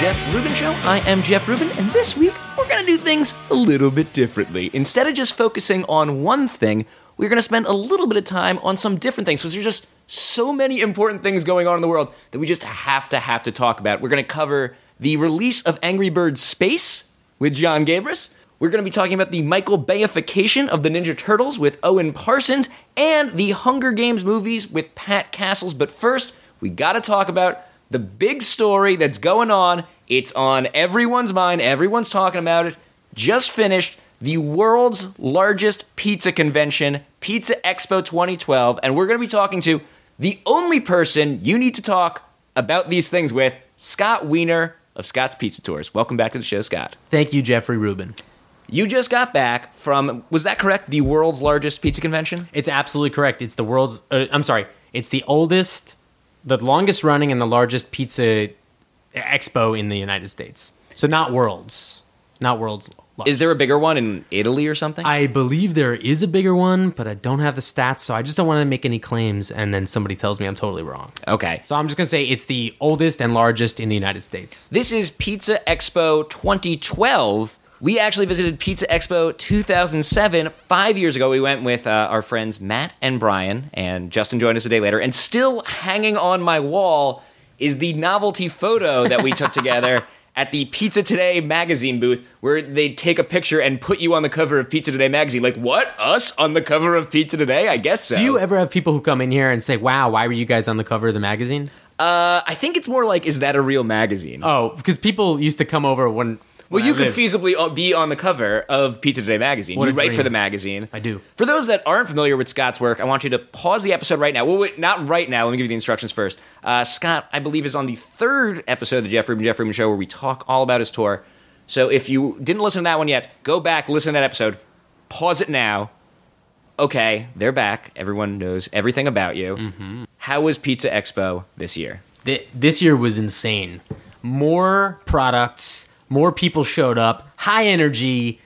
Jeff Rubin Show. I am Jeff Rubin, and this week we're going to do things a little bit differently. Instead of just focusing on one thing, we're going to spend a little bit of time on some different things because there's just so many important things going on in the world that we just have to have to talk about. We're going to cover the release of Angry Birds Space with Jon Gabrus. We're going to be talking about the Michael Bayification of the Ninja Turtles with Owen Parsons and the Hunger Games movies with Pat Castles. But first, we got to talk about the big story that's going on. It's on everyone's mind, everyone's talking about it. Just finished the world's largest pizza convention, Pizza Expo 2012, and we're going to be talking to the only person you need to talk about these things with, Scott Wiener of Scott's Pizza Tours. Welcome back to the show, Scott. Thank you, Jeffrey Rubin. You just got back from, was that correct? The world's largest pizza convention? It's absolutely correct. It's the world's, uh, I'm sorry, it's the oldest, the longest running, and the largest pizza expo in the United States. So not world's, not world's. Largest. Is there a bigger one in Italy or something? I believe there is a bigger one, but I don't have the stats, so I just don't want to make any claims, and then somebody tells me I'm totally wrong. okay. So I'm just gonna say it's the oldest and largest in the United States. This is Pizza Expo 2012. We actually visited Pizza Expo 2007 five years ago. We went with uh, our friends Matt and Brian, and Justin joined us a day later. And still hanging on my wall is the novelty photo that we took together at the Pizza Today magazine booth, where they take a picture and put you on the cover of Pizza Today magazine. Like, what? Us on the cover of Pizza Today? I guess so. Do you ever have people who come in here and say, "Wow, why were you guys on the cover of the magazine?" uh, I think it's more like, is that a real magazine? Oh, because people used to come over when. Well, you I could lived. feasibly uh, be on the cover of Pizza Today magazine. What you write dream. for the magazine. I do. For those that aren't familiar with Scott's work, I want you to pause the episode right now. Well, wait, not right now. Let me give you the instructions first. Uh, Scott, I believe, is on the third episode of the Jeff Rubin Jeff Rubin Show where we talk all about his tour. So if you didn't listen to that one yet, go back, listen to that episode, pause it now. Okay, they're back. Everyone knows everything about you. Mm-hmm. How was Pizza Expo this year? Th- this year was insane. More products, more people showed up, high energy,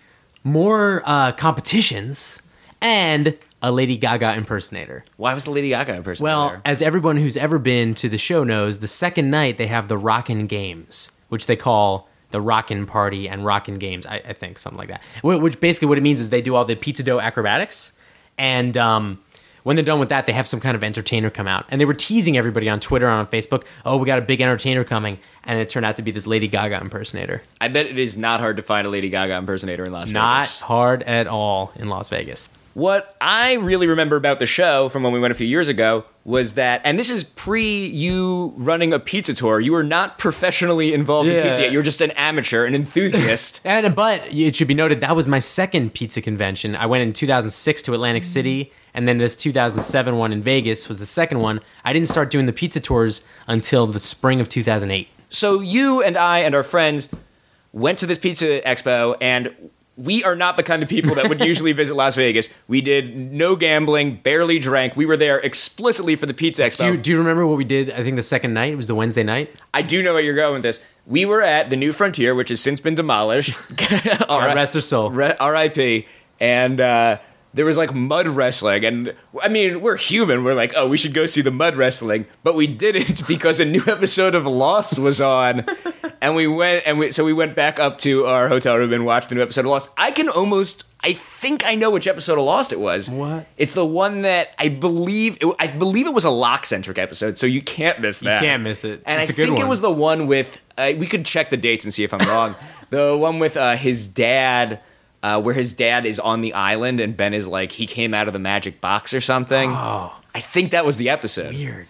more uh, competitions, and a Lady Gaga impersonator. Why was the Lady Gaga person Well, there? as everyone who's ever been to the show knows, the second night they have the Rockin' Games, which they call the Rockin' Party and Rockin' Games. I, I think something like that. Which basically what it means is they do all the pizza dough acrobatics, and um, when they're done with that, they have some kind of entertainer come out. And they were teasing everybody on Twitter and on Facebook. Oh, we got a big entertainer coming, and it turned out to be this Lady Gaga impersonator. I bet it is not hard to find a Lady Gaga impersonator in Las Not Vegas. Not hard at all in Las Vegas. What I really remember about the show from when we went a few years ago was that, and this is pre you running a pizza tour. You were not professionally involved in pizza yet. You were just an amateur, an enthusiast. And but it should be noted that was my second pizza convention. I went in 2006 to Atlantic mm. City, and then this 2007 one in Vegas was the second one. I didn't start doing the pizza tours until the spring of 2008. so you and I and our friends went to this pizza expo, and we are not the kind of people that would usually visit Las Vegas. We did no gambling, barely drank. We were there explicitly for the pizza expo. Do you, do you remember what we did? I think the second night it was the Wednesday night. I do know where you're going with this. We were at the New Frontier, which has since been demolished. All God right. rest her soul. Re- R.I.P. And uh, there was like mud wrestling, and I mean, we're human. We're like, oh, we should go see the mud wrestling, but we didn't because a new episode of Lost was on, and we went and we so we went back up to our hotel room and watched the new episode of Lost. I can almost. I think I know which episode of Lost it was. What? It's the one that I believe. It, I believe it was a Locke centric episode, so you can't miss that. You can't miss it. And It's I a good think it was the one with. Uh, we could check the dates and see if I'm wrong. the one with uh, his dad, uh, where his dad is on the island and Ben is like he came out of the magic box or something. Oh, I think that was the episode. weird.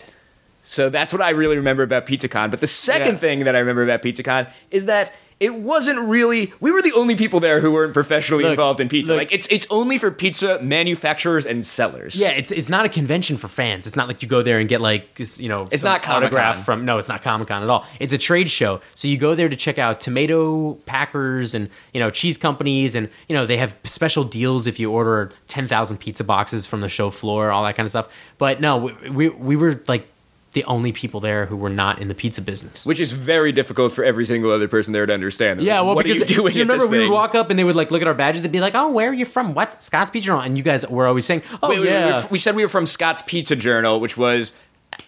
So that's what I really remember about PizzaCon. But the second Yeah. thing that I remember about PizzaCon is that it wasn't really. We were the only people there who weren't professionally Look, involved in pizza. look. like it's it's only for pizza manufacturers and sellers. Yeah, it's it's not a convention for fans. It's not like you go there and get like you know It's not autograph from no, it's not Comic Con at all. It's a trade show. So you go there to check out tomato packers and you know cheese companies and you know they have special deals if you order ten thousand pizza boxes from the show floor, all that kind of stuff. But no, we we, we were like the only people there who were not in the pizza business. Which is very difficult for every single other person there to understand. They're yeah, like, well, what because are you doing do you remember we thing? would walk up and they would like look at our badges. They'd be like, "Oh, where are you from? What Scott's Pizza Journal?" And you guys were always saying, "Oh Wait, yeah." we, we said we were from Scott's Pizza Journal, which was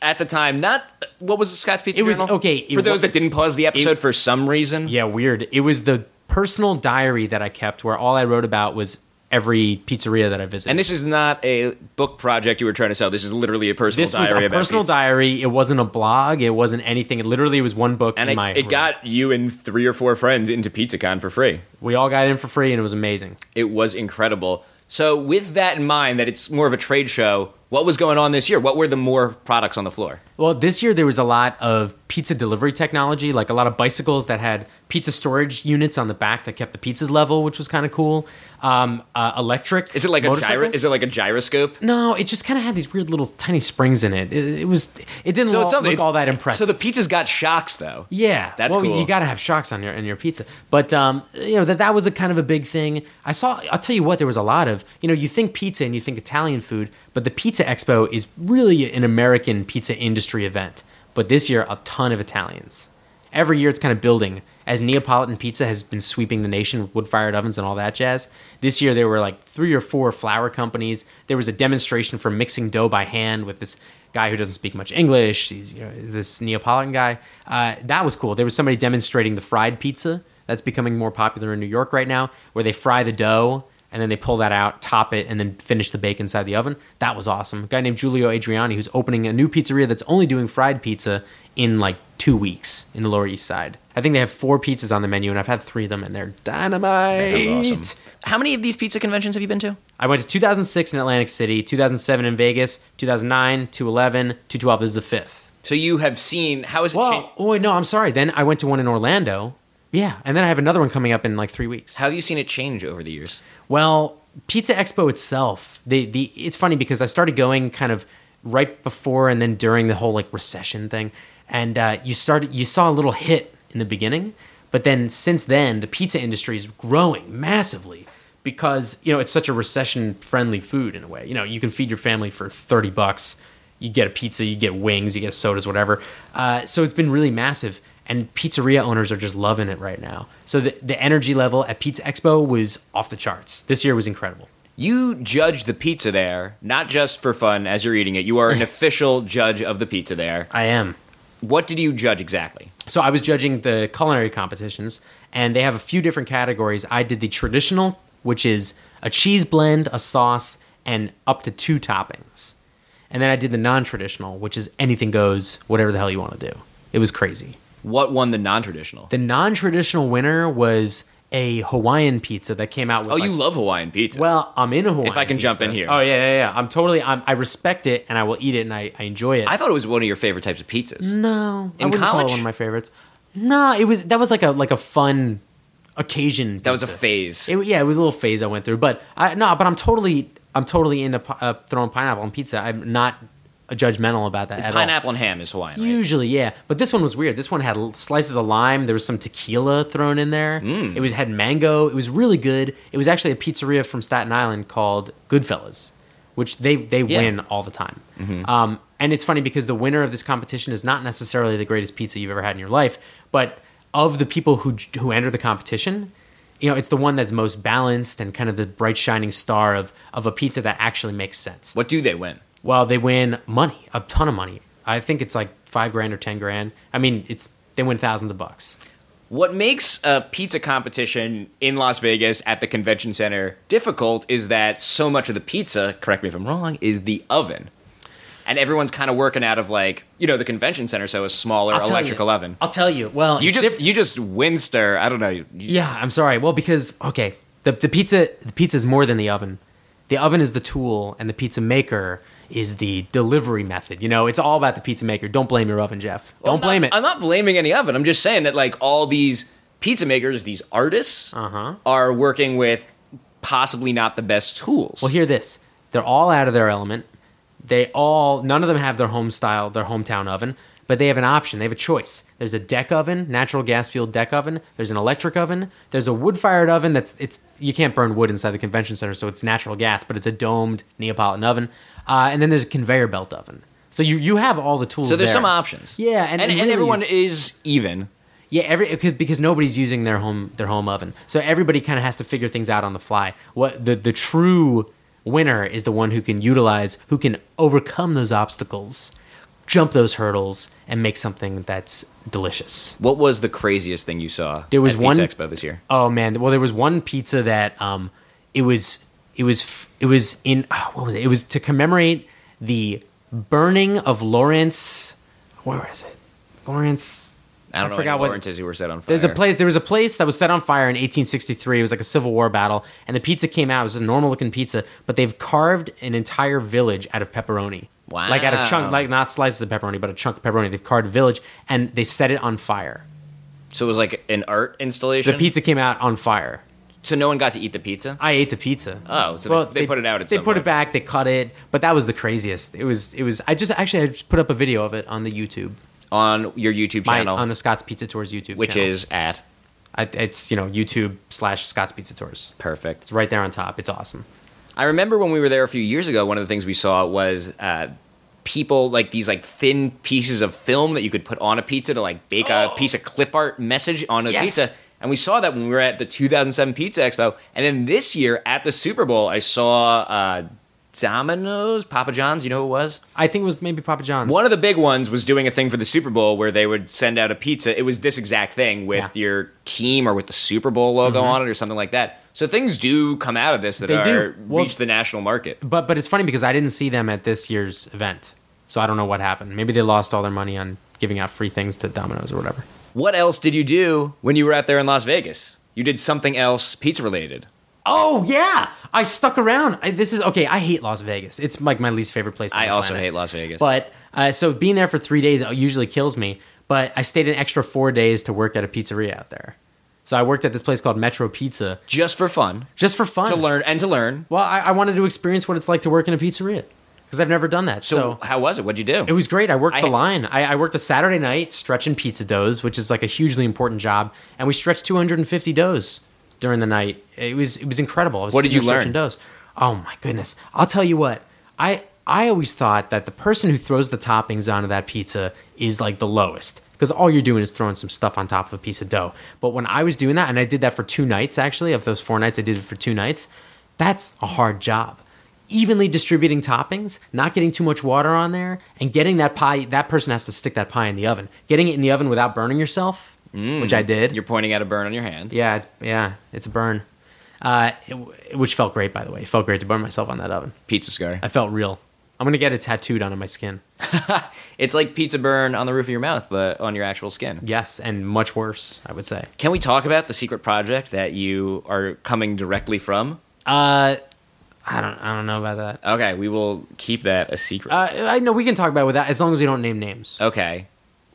at the time, not what was Scott's Pizza It was- Journal? okay, it for those wa- that didn't pause the episode for some reason. Yeah, weird. It was the personal diary that I kept where all I wrote about was every pizzeria that I visited. And this is not a book project you were trying to sell. This is literally a personal diary. this was a personal pizza. diary. It wasn't a blog. It wasn't anything. It literally was one book and in it, my it room. got you and three or four friends into PizzaCon for free. We all got in for free, and it was amazing. It was incredible. So, with that in mind, that it's more of a trade show, what was going on this year? What were the more products on the floor? Well, this year there was a lot of pizza delivery technology, like a lot of bicycles that had pizza storage units on the back that kept the pizzas level, which was kind of cool. Um, uh, electric. Is it like a gyro? Is it like a gyroscope? No, it just kind of had these weird little tiny springs in it. It, it was. It didn't So lo- look all that impressive. So the pizza's got shocks, though. Yeah, That's well, cool. You got to have shocks on your on your pizza, but um, you know that that was a kind of a big thing. I saw. I'll tell you what, there was a lot of. You know, you think pizza and you think Italian food, but the Pizza Expo is really an American pizza industry event. But this year, a ton of Italians. Every year, it's kind of building as Neapolitan pizza has been sweeping the nation with wood-fired ovens and all that jazz. This year, there were like three or four flour companies. There was a demonstration for mixing dough by hand with this guy who doesn't speak much English. He's you know, this Neapolitan guy. Uh, that was cool. There was somebody demonstrating the fried pizza that's becoming more popular in New York right now, where they fry the dough and then they pull that out, top it, and then finish the bake inside the oven. That was awesome. A guy named Giulio Adriani who's opening a new pizzeria that's only doing fried pizza in like two weeks in the Lower East Side. I think they have four pizzas on the menu, and I've had three of them, and they're dynamite. That sounds awesome. How many of these pizza conventions have you been to? I went to 2006 in Atlantic City, 2007 in Vegas, 2009, 2011, 2012. This is the fifth. So you have seen. How is it Well, changed? oh wait, no, I'm sorry. Then I went to one in Orlando. Yeah, and then I have another one coming up in like three weeks. How have you seen it change over the years? Well, Pizza Expo itself, the the it's funny because I started going kind of right before and then during the whole like recession thing, and uh, you started you saw a little hit in the beginning, but then since then the pizza industry is growing massively because you know it's such a recession friendly food in a way. You know you can feed your family for thirty bucks. You get a pizza, you get wings, you get sodas, whatever. Uh, so it's been really massive and pizzeria owners are just loving it right now. So the, the energy level at Pizza Expo was off the charts. This year was incredible. You judge the pizza there, not just for fun as you're eating it. You are an official judge of the pizza there. I am. What did you judge exactly? So I was judging the culinary competitions, and they have a few different categories. I did the traditional, which is a cheese blend, a sauce, and up to two toppings. And then I did the non-traditional, which is anything goes, whatever the hell you want to do. It was crazy. What won the non-traditional? The non-traditional winner was a Hawaiian pizza that came out with. oh, like, you love Hawaiian pizza. Well, I'm in a Hawaiian. If I can jump in here. Oh yeah, yeah, yeah. I'm totally. I'm, I respect it, and I will eat it, and I, I enjoy it. I thought it was one of your favorite types of pizzas. no, I In wouldn't call it college? one of my favorites. No, it was that was like a like a fun occasion. That was a phase. It, yeah, it was a little phase I went through, but I no, but I'm totally I'm totally into uh, throwing pineapple on pizza. I'm not judgmental about that It's at all. pineapple and ham is Hawaiian. right? Usually, yeah, but this one was weird. This one had slices of lime. There was some tequila thrown in there. Mm. It was had mango. It was really good. It was actually a pizzeria from Staten Island called Goodfellas, which they they Yeah. Mm-hmm. win all the time. Um, and it's funny because the winner of this competition is not necessarily the greatest pizza you've ever had in your life, but of the people who who enter the competition. You know, it's the one that's most balanced and kind of the bright shining star of, of a pizza that actually makes sense. What do they win? Well, they win money, a ton of money. I think it's like five grand or ten grand. I mean, it's they win thousands of bucks. What makes a pizza competition in Las Vegas at the convention center difficult is that so much of the pizza, correct me if I'm wrong, is the oven. And everyone's kind of working out of like, you know, the convention center, so a smaller I'll electrical you. oven. I'll tell you. Well, You just diff- you just winster. I don't know. You- yeah. I'm sorry. Well, because okay, the the pizza the pizza is more than the oven. The oven is the tool, and the pizza maker is the delivery method. You know, it's all about the pizza maker. Don't blame your oven, Jeff. Don't I'm blame not- it. I'm not blaming any oven. I'm just saying that like all these pizza makers, these artists, Uh-huh. are working with possibly not the best tools. Well, hear this. They're all out of their element. They all, none of them have their home style, their hometown oven, but they have an option. They have a choice. There's a deck oven, natural gas fueled deck oven. There's an electric oven. There's a wood fired oven that's, it's, you can't burn wood inside the convention center, so it's natural gas, but it's a domed Neapolitan oven. Uh, and then there's a conveyor belt oven. So you, you have all the tools so there's there. some options. Yeah, and- and, and and, everyone is even. Yeah, every because- because nobody's using their home their home oven, so everybody kind of has to figure things out on the fly. What the the true winner is the one who can utilize, who can overcome those obstacles, jump those hurdles and make something that's delicious. What was the craziest thing you saw? There was at one- Pizza Expo this year. Oh man, well there was one pizza that um it was it was it was in ah, what was it? It was to commemorate the burning of Lawrence where is it? Lawrence I don't I know forgot what- Lawrences who were set on fire. There's a place. There was a place that was set on fire in 1863. It was like a Civil War battle, and the pizza came out. It was a normal looking pizza, but they've carved an entire village out of pepperoni. Wow. Like out of chunk, like not slices of pepperoni, but a chunk of pepperoni. They've carved a village, and they set it on fire. So it was like an art installation. The pizza came out on fire. So no one got to eat the pizza. I ate the pizza. Oh, so they- they put it out at They some put it back. They cut it, but that was the craziest. It was. It was. I just actually I just put up a video of it on the YouTube, on your YouTube my, channel, on the Scott's Pizza Tours YouTube, channel. which channel. is at I, it's you know YouTube slash Scott's Pizza Tours. perfect. It's right there on top. It's awesome. I remember when we were there a few years ago. One of the things we saw was uh, people like these like thin pieces of film that you could put on a pizza to like bake a piece of clip art message on a Yes. pizza. And we saw that when we were at the 2007 Pizza Expo. And then this year at the Super Bowl, I saw uh, Domino's, Papa John's. You know who it was? I think it was maybe Papa John's. One of the big ones was doing a thing for the Super Bowl where they would send out a pizza. It was this exact thing with Yeah. Mm-hmm. your team or with the Super Bowl logo on it or something like that. So things do come out of this that They do. are Well- reach the national market. but but it's funny because I didn't see them at this year's event, so I don't know what happened. Maybe they lost all their money on giving out free things to Domino's or whatever. What else did you do when you were out there in Las Vegas? You did something else pizza related. Oh yeah, I stuck around. I, this is okay. I hate Las Vegas. It's like my least favorite place. I also planet. hate Las Vegas. But uh, so being there for three days usually kills me. But I stayed an extra four days to work at a pizzeria out there. So I worked at this place called Metro Pizza just for fun, just for fun to learn and to learn. Well, I, I wanted to experience what it's like to work in a pizzeria because I've never done that. So, So, how was it? What'd you do? it was great. I worked I- the line. I, I worked a Saturday night stretching pizza doughs, which is like a hugely important job, and we stretched 250 doughs during the night. It was it was incredible. I was What did you learn? Stretching doughs. Oh my goodness! I'll tell you what. I I always thought that the person who throws the toppings onto that pizza is like the lowest because all you're doing is throwing some stuff on top of a piece of dough. But when I was doing that, and I did that for two nights actually, of those four nights, I did it for two nights. That's a hard job. Evenly distributing toppings, not getting too much water on there, and getting that pie. That person has to stick that pie in the oven. Getting it in the oven without burning yourself, which I did. You're pointing at a burn on your hand. Yeah, it's yeah, it's a burn. Uh, it- which felt great, by the way. It felt great to burn myself on that oven. Pizza scar. I felt real. I'm gonna get it tattooed onto my skin. It's like pizza burn on the roof of your mouth, but on your actual skin. Yes, and much worse, I would say. Can we talk about the secret project that you are coming directly from? Uh, I don't, I don't know about that. Okay, we will keep that a secret. Uh, I know we can talk about it with that as long as we don't name names. okay.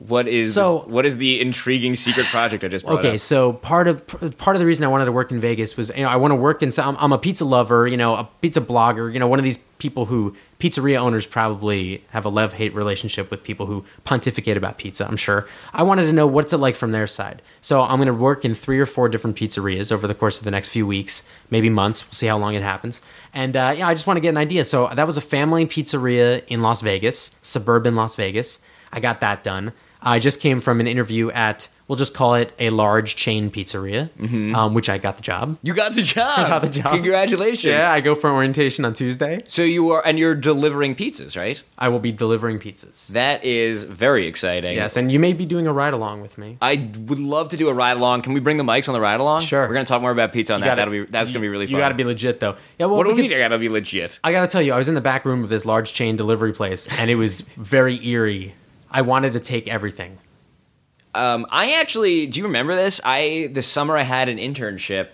What is So- what is the intriguing secret project I just brought Okay, up? so part of part of the reason I wanted to work in Vegas was you know I want to work in. So I'm, I'm a pizza lover, you know, a pizza blogger, you know, one of these people who pizzeria owners probably have a love hate relationship with people who pontificate about pizza. I'm sure. I wanted to know what's it like from their side. So I'm going to work in three or four different pizzerias over the course of the next few weeks, maybe months. We'll see how long it happens. And uh, yeah, I just want to get an idea. So that was a family pizzeria in Las Vegas, suburban Las Vegas. I got that done. I just came from an interview at, we'll just call it a large chain pizzeria, um, which I got the job. You got the job. I got the job. Congratulations. Yeah, I go for orientation on Tuesday. So you are and you're delivering pizzas, right? I will be delivering pizzas. That is very exciting. Yes, and you may be doing a ride along with me. I would love to do a ride along. Can we bring the mics on the ride along? Sure. We're gonna talk more about pizza on You that. gotta- That'll be that's gonna be really fun. You got to be legit though. Yeah, well, What do you because mean? I gotta be legit. I got to tell you, I was in the back room of this large chain delivery place, and it was very eerie. I wanted to take everything. Um, I actually do you remember this? I this summer I had an internship,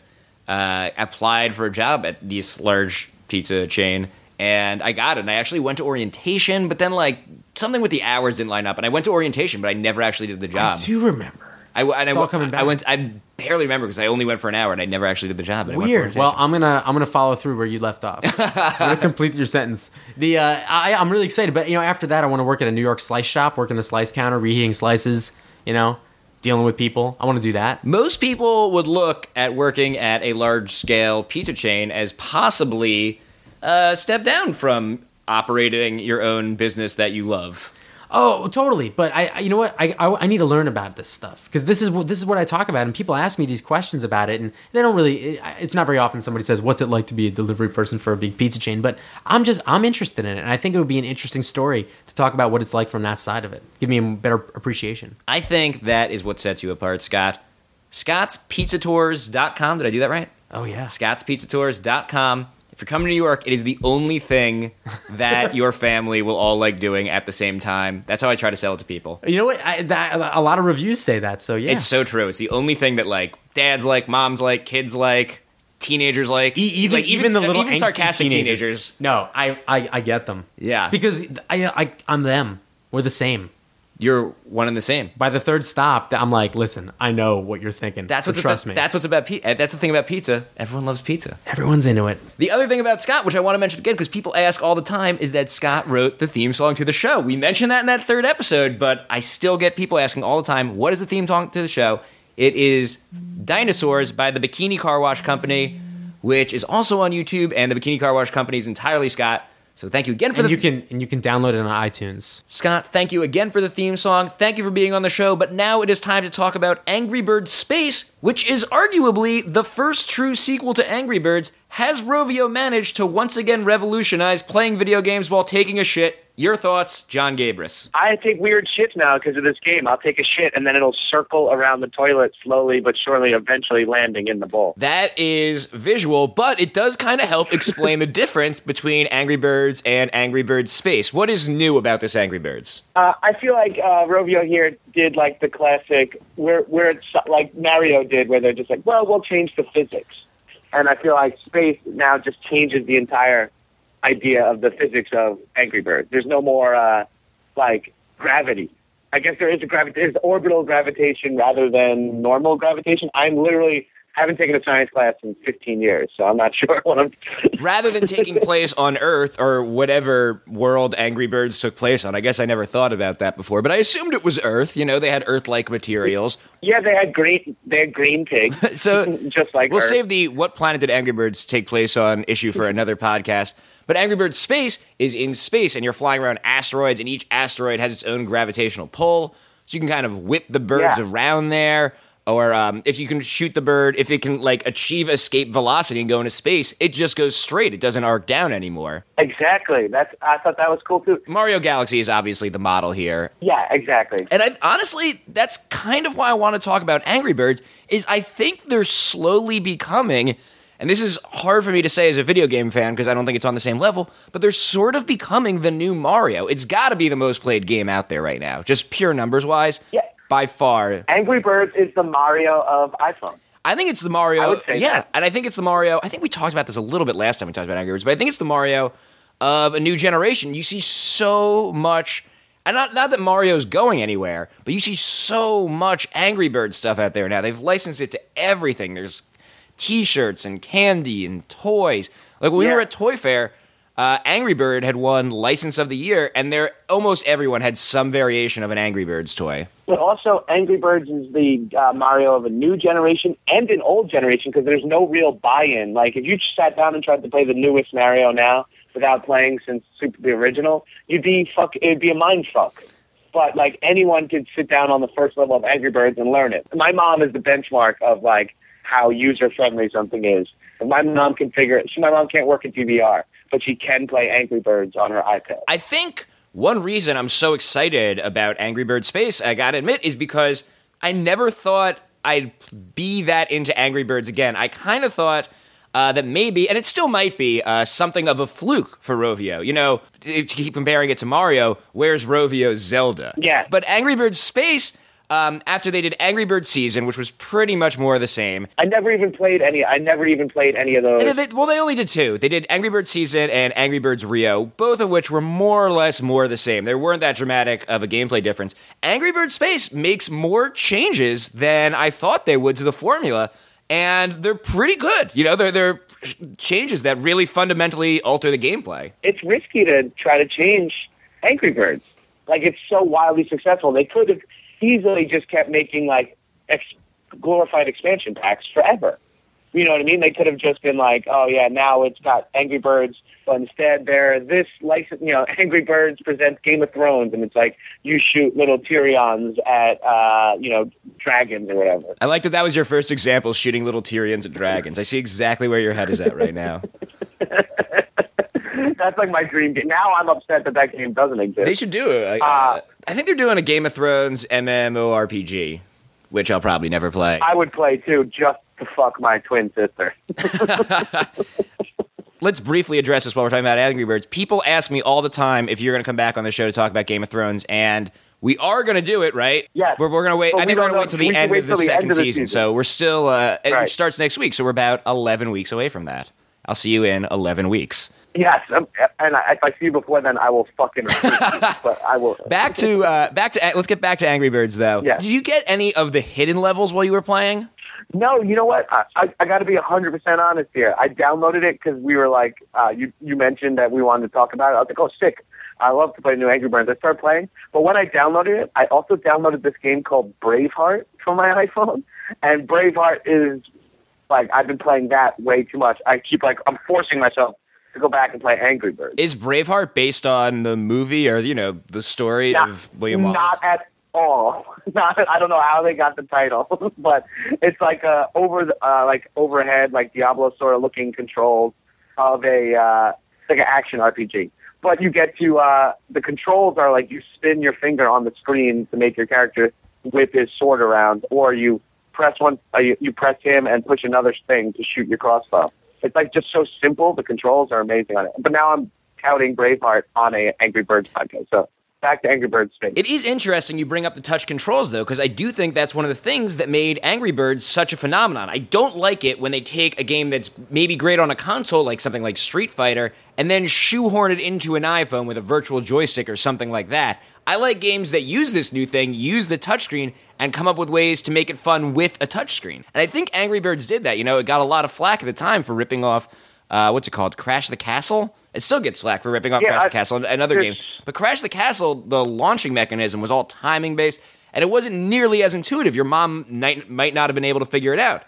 uh, applied for a job at this large pizza chain, and I got it. And I actually went to orientation, but then like something with the hours didn't line up, and I went to orientation, but I never actually did the job. I do remember. I, and It's I, all coming back. I went. I barely remember because I only went for an hour and I never actually did the job. but I went for Weird. Well. I'm gonna I'm gonna follow through where you left off. I'm gonna complete your sentence. The uh, I, I'm really excited, but you know, after that, I want to work at a New York slice shop, work in the slice counter, reheating slices. You know, dealing with people. I want to do that. Most people would look at working at a large scale pizza chain as possibly a step down from operating your own business that you love. Oh, totally. But I, I you know what? I, I, I need to learn about this stuff because this is what this is what I talk about, and people ask me these questions about it, and they don't really. It, it's not very often somebody says, "What's it like to be a delivery person for a big pizza chain?" But I'm just I'm interested in it, and I think it would be an interesting story to talk about what it's like from that side of it. Give me a better appreciation. I think that is what sets you apart, Scott. ScottsPizzaTours.com. Did I do that right? Oh yeah. ScottsPizzaTours.com. If you're coming to New York, it is the only thing that your family will all like doing at the same time. That's how I try to sell it to people. You know what? I, that, a lot of reviews say that. So yeah, It's so true. It's the only thing that like dads like, moms like, kids like, teenagers like, E- even like, even, the little even sarcastic teenagers. No, I, I I get them. Yeah. because I, I I'm them. We're the same. You're one and the same. By the third stop, I'm like, listen, I know what you're thinking. That's what's trust about, me. That's what's about. Pi- eh, that's the thing about pizza. Everyone loves pizza. Everyone's into it. The other thing about Scott, which I want to mention again because people ask all the time, is that Scott wrote the theme song to the show. We mentioned that in that third episode, but I still get people asking all the time, what is the theme song to the show? It is Dinosaurs by the Bikini Car Wash Company, which is also on YouTube, and the Bikini Car Wash Company is entirely Scott. So thank you again for And the you can and you can download it on iTunes. Scott, thank you again for the theme song. Thank you for being on the show. But now it is time to talk about Angry Birds Space, which is arguably the first true sequel to Angry Birds. Has Rovio managed to once again revolutionize playing video games while taking a shit? Your thoughts, Jon Gabrus. I take weird shits now because of this game. I'll take a shit and then it'll circle around the toilet slowly but surely, eventually landing in the bowl. That is visual, but it does kind of help explain the difference between Angry Birds and Angry Birds Space. What is new about this Angry Birds? Uh, I feel like uh, Rovio here did like the classic, where where it's like Mario did, where they're just like, well, we'll change the physics, and I feel like Space now just changes the entire idea of the physics of Angry Birds. There's no more uh, like gravity. I guess there is a gravity. There's orbital gravitation rather than normal gravitation. I'm literally haven't taken a science class in 15 years, so I'm not sure what I'm. rather than taking place on Earth or whatever world Angry Birds took place on. I guess I never thought about that before, but I assumed it was Earth. You know, they had Earth-like materials. yeah, they had green. They had green pigs. So just like we'll Earth. save the "What planet did Angry Birds take place on?" issue for another podcast. But Angry Birds Space is in space, and you're flying around asteroids, and each asteroid has its own gravitational pull, so you can kind of whip the birds Yeah. around there. Or um, if you can shoot the bird, if it can like achieve escape velocity and go into space, it just goes straight. It doesn't arc down anymore. Exactly. That's. I thought that was cool too. Mario Galaxy is obviously the model here. Yeah, exactly. And I, honestly, that's kind of why I want to talk about Angry Birds. Is I think they're slowly becoming, and this is hard for me to say as a video game fan because I don't think it's on the same level. But they're sort of becoming the new Mario. It's got to be the most played game out there right now, just pure numbers wise. Yeah. By far, Angry Birds is the Mario of iPhone. I think it's the Mario. I would say yeah, that. and I think it's the Mario. I think we talked about this a little bit last time we talked about Angry Birds, but I think it's the Mario of a new generation. You see so much, and not not that Mario's going anywhere, but you see so much Angry Bird stuff out there now. They've licensed it to everything. There's T-shirts and candy and toys. Like when we were at Toy Fair. Uh, Angry Bird had won License of the Year, and there almost everyone had some variation of an Angry Birds toy. But also, Angry Birds is the uh, Mario of a new generation and an old generation because there's no real buy-in. Like if you just sat down and tried to play the newest Mario now without playing since Super the original, you'd be fuck. It'd be a mind fuck. But like anyone could sit down on the first level of Angry Birds and learn it. My mom is the benchmark of like how user friendly something is. My mom can figure it, she, my mom can't work at DVR, but she can play Angry Birds on her iPad. I think one reason I'm so excited about Angry Bird Space, I gotta admit, is because I never thought I'd be that into Angry Birds again. I kind of thought uh, that maybe, and it still might be, uh, something of a fluke for Rovio. You know, to keep comparing it to Mario, where's Rovio's Zelda? Yeah. But Angry Birds Space, um, after they did Angry Birds Season, which was pretty much more of the same, I never even played any. I never even played any of those. and they, well, they only did two. They did Angry Birds Season and Angry Birds Rio, both of which were more or less more of the same. There weren't that dramatic of a gameplay difference. Angry Birds Space makes more changes than I thought they would to the formula, and they're pretty good. You know, they're they're changes that really fundamentally alter the gameplay. it's risky to try to change Angry Birds. Like it's so wildly successful, they could have easily just kept making like ex- glorified expansion packs forever. You know what I mean? They could have just been like, oh yeah, now it's got Angry Birds, but instead they're this license. You know, Angry Birds presents Game of Thrones, and it's like you shoot little Tyrions at uh, you know dragons or whatever. I like that that was your first example, shooting little Tyrions at dragons. I see exactly where your head is at right now. That's like my dream game. Now I'm upset that that game doesn't exist. They should do it. Uh, I think they're doing a Game of Thrones MMORPG, which I'll probably never play. I would play too, just to fuck my twin sister. Let's briefly address this while we're talking about Angry Birds. People ask me all the time if you're going to come back on the show to talk about Game of Thrones, and we are going to do it, right? Yes. We're, we're going to wait. But I we think we're going to wait till the end of the the second of the season. season. So we're still. Uh, It starts next week, so we're about 11 weeks away from that. I'll see you in 11 weeks. Yes, um, and I, if I see you before then, I will fucking. but I will. Back to uh, back to let's get back to Angry Birds though. Yeah. Did you get any of the hidden levels while you were playing? No, you know what? I, I, I got to be hundred percent honest here. I downloaded it because we were like, uh, you you mentioned that we wanted to talk about it. I was like, oh, sick. I love to play new Angry Birds. I started playing, but when I downloaded it, I also downloaded this game called Braveheart for my iPhone, and Braveheart is like I've been playing that way too much. I keep like I'm forcing myself to go back and play Angry Birds. Is Braveheart based on the movie or you know the story Not- of William Wallace? Not at all. Not, I don't know how they got the title, but it's like a over the, uh, like overhead, like Diablo sort of looking controls of a uh, like an action RPG. But you get to uh, the controls are like you spin your finger on the screen to make your character whip his sword around, or you press one, uh, you, you press him and push another thing to shoot your crossbow. It's like just so simple. The controls are amazing on it. But now I'm touting Braveheart on a Angry Birds podcast. So back to Angry Birds space. It is interesting you bring up the touch controls though, because I do think that's one of the things that made Angry Birds such a phenomenon. I don't like it when they take a game that's maybe great on a console, like something like Street Fighter, and then shoehorn it into an iPhone with a virtual joystick or something like that. I like games that use this new thing, use the touchscreen, and come up with ways to make it fun with a touchscreen. And I think Angry Birds did that. You know, it got a lot of flack at the time for ripping off, uh, what's it called, Crash the Castle. It still gets slack for ripping off Yeah, Crash I- the Castle and, and other games. But Crash the Castle, the launching mechanism was all timing based, and it wasn't nearly as intuitive. Your mom might, might not have been able to figure it out.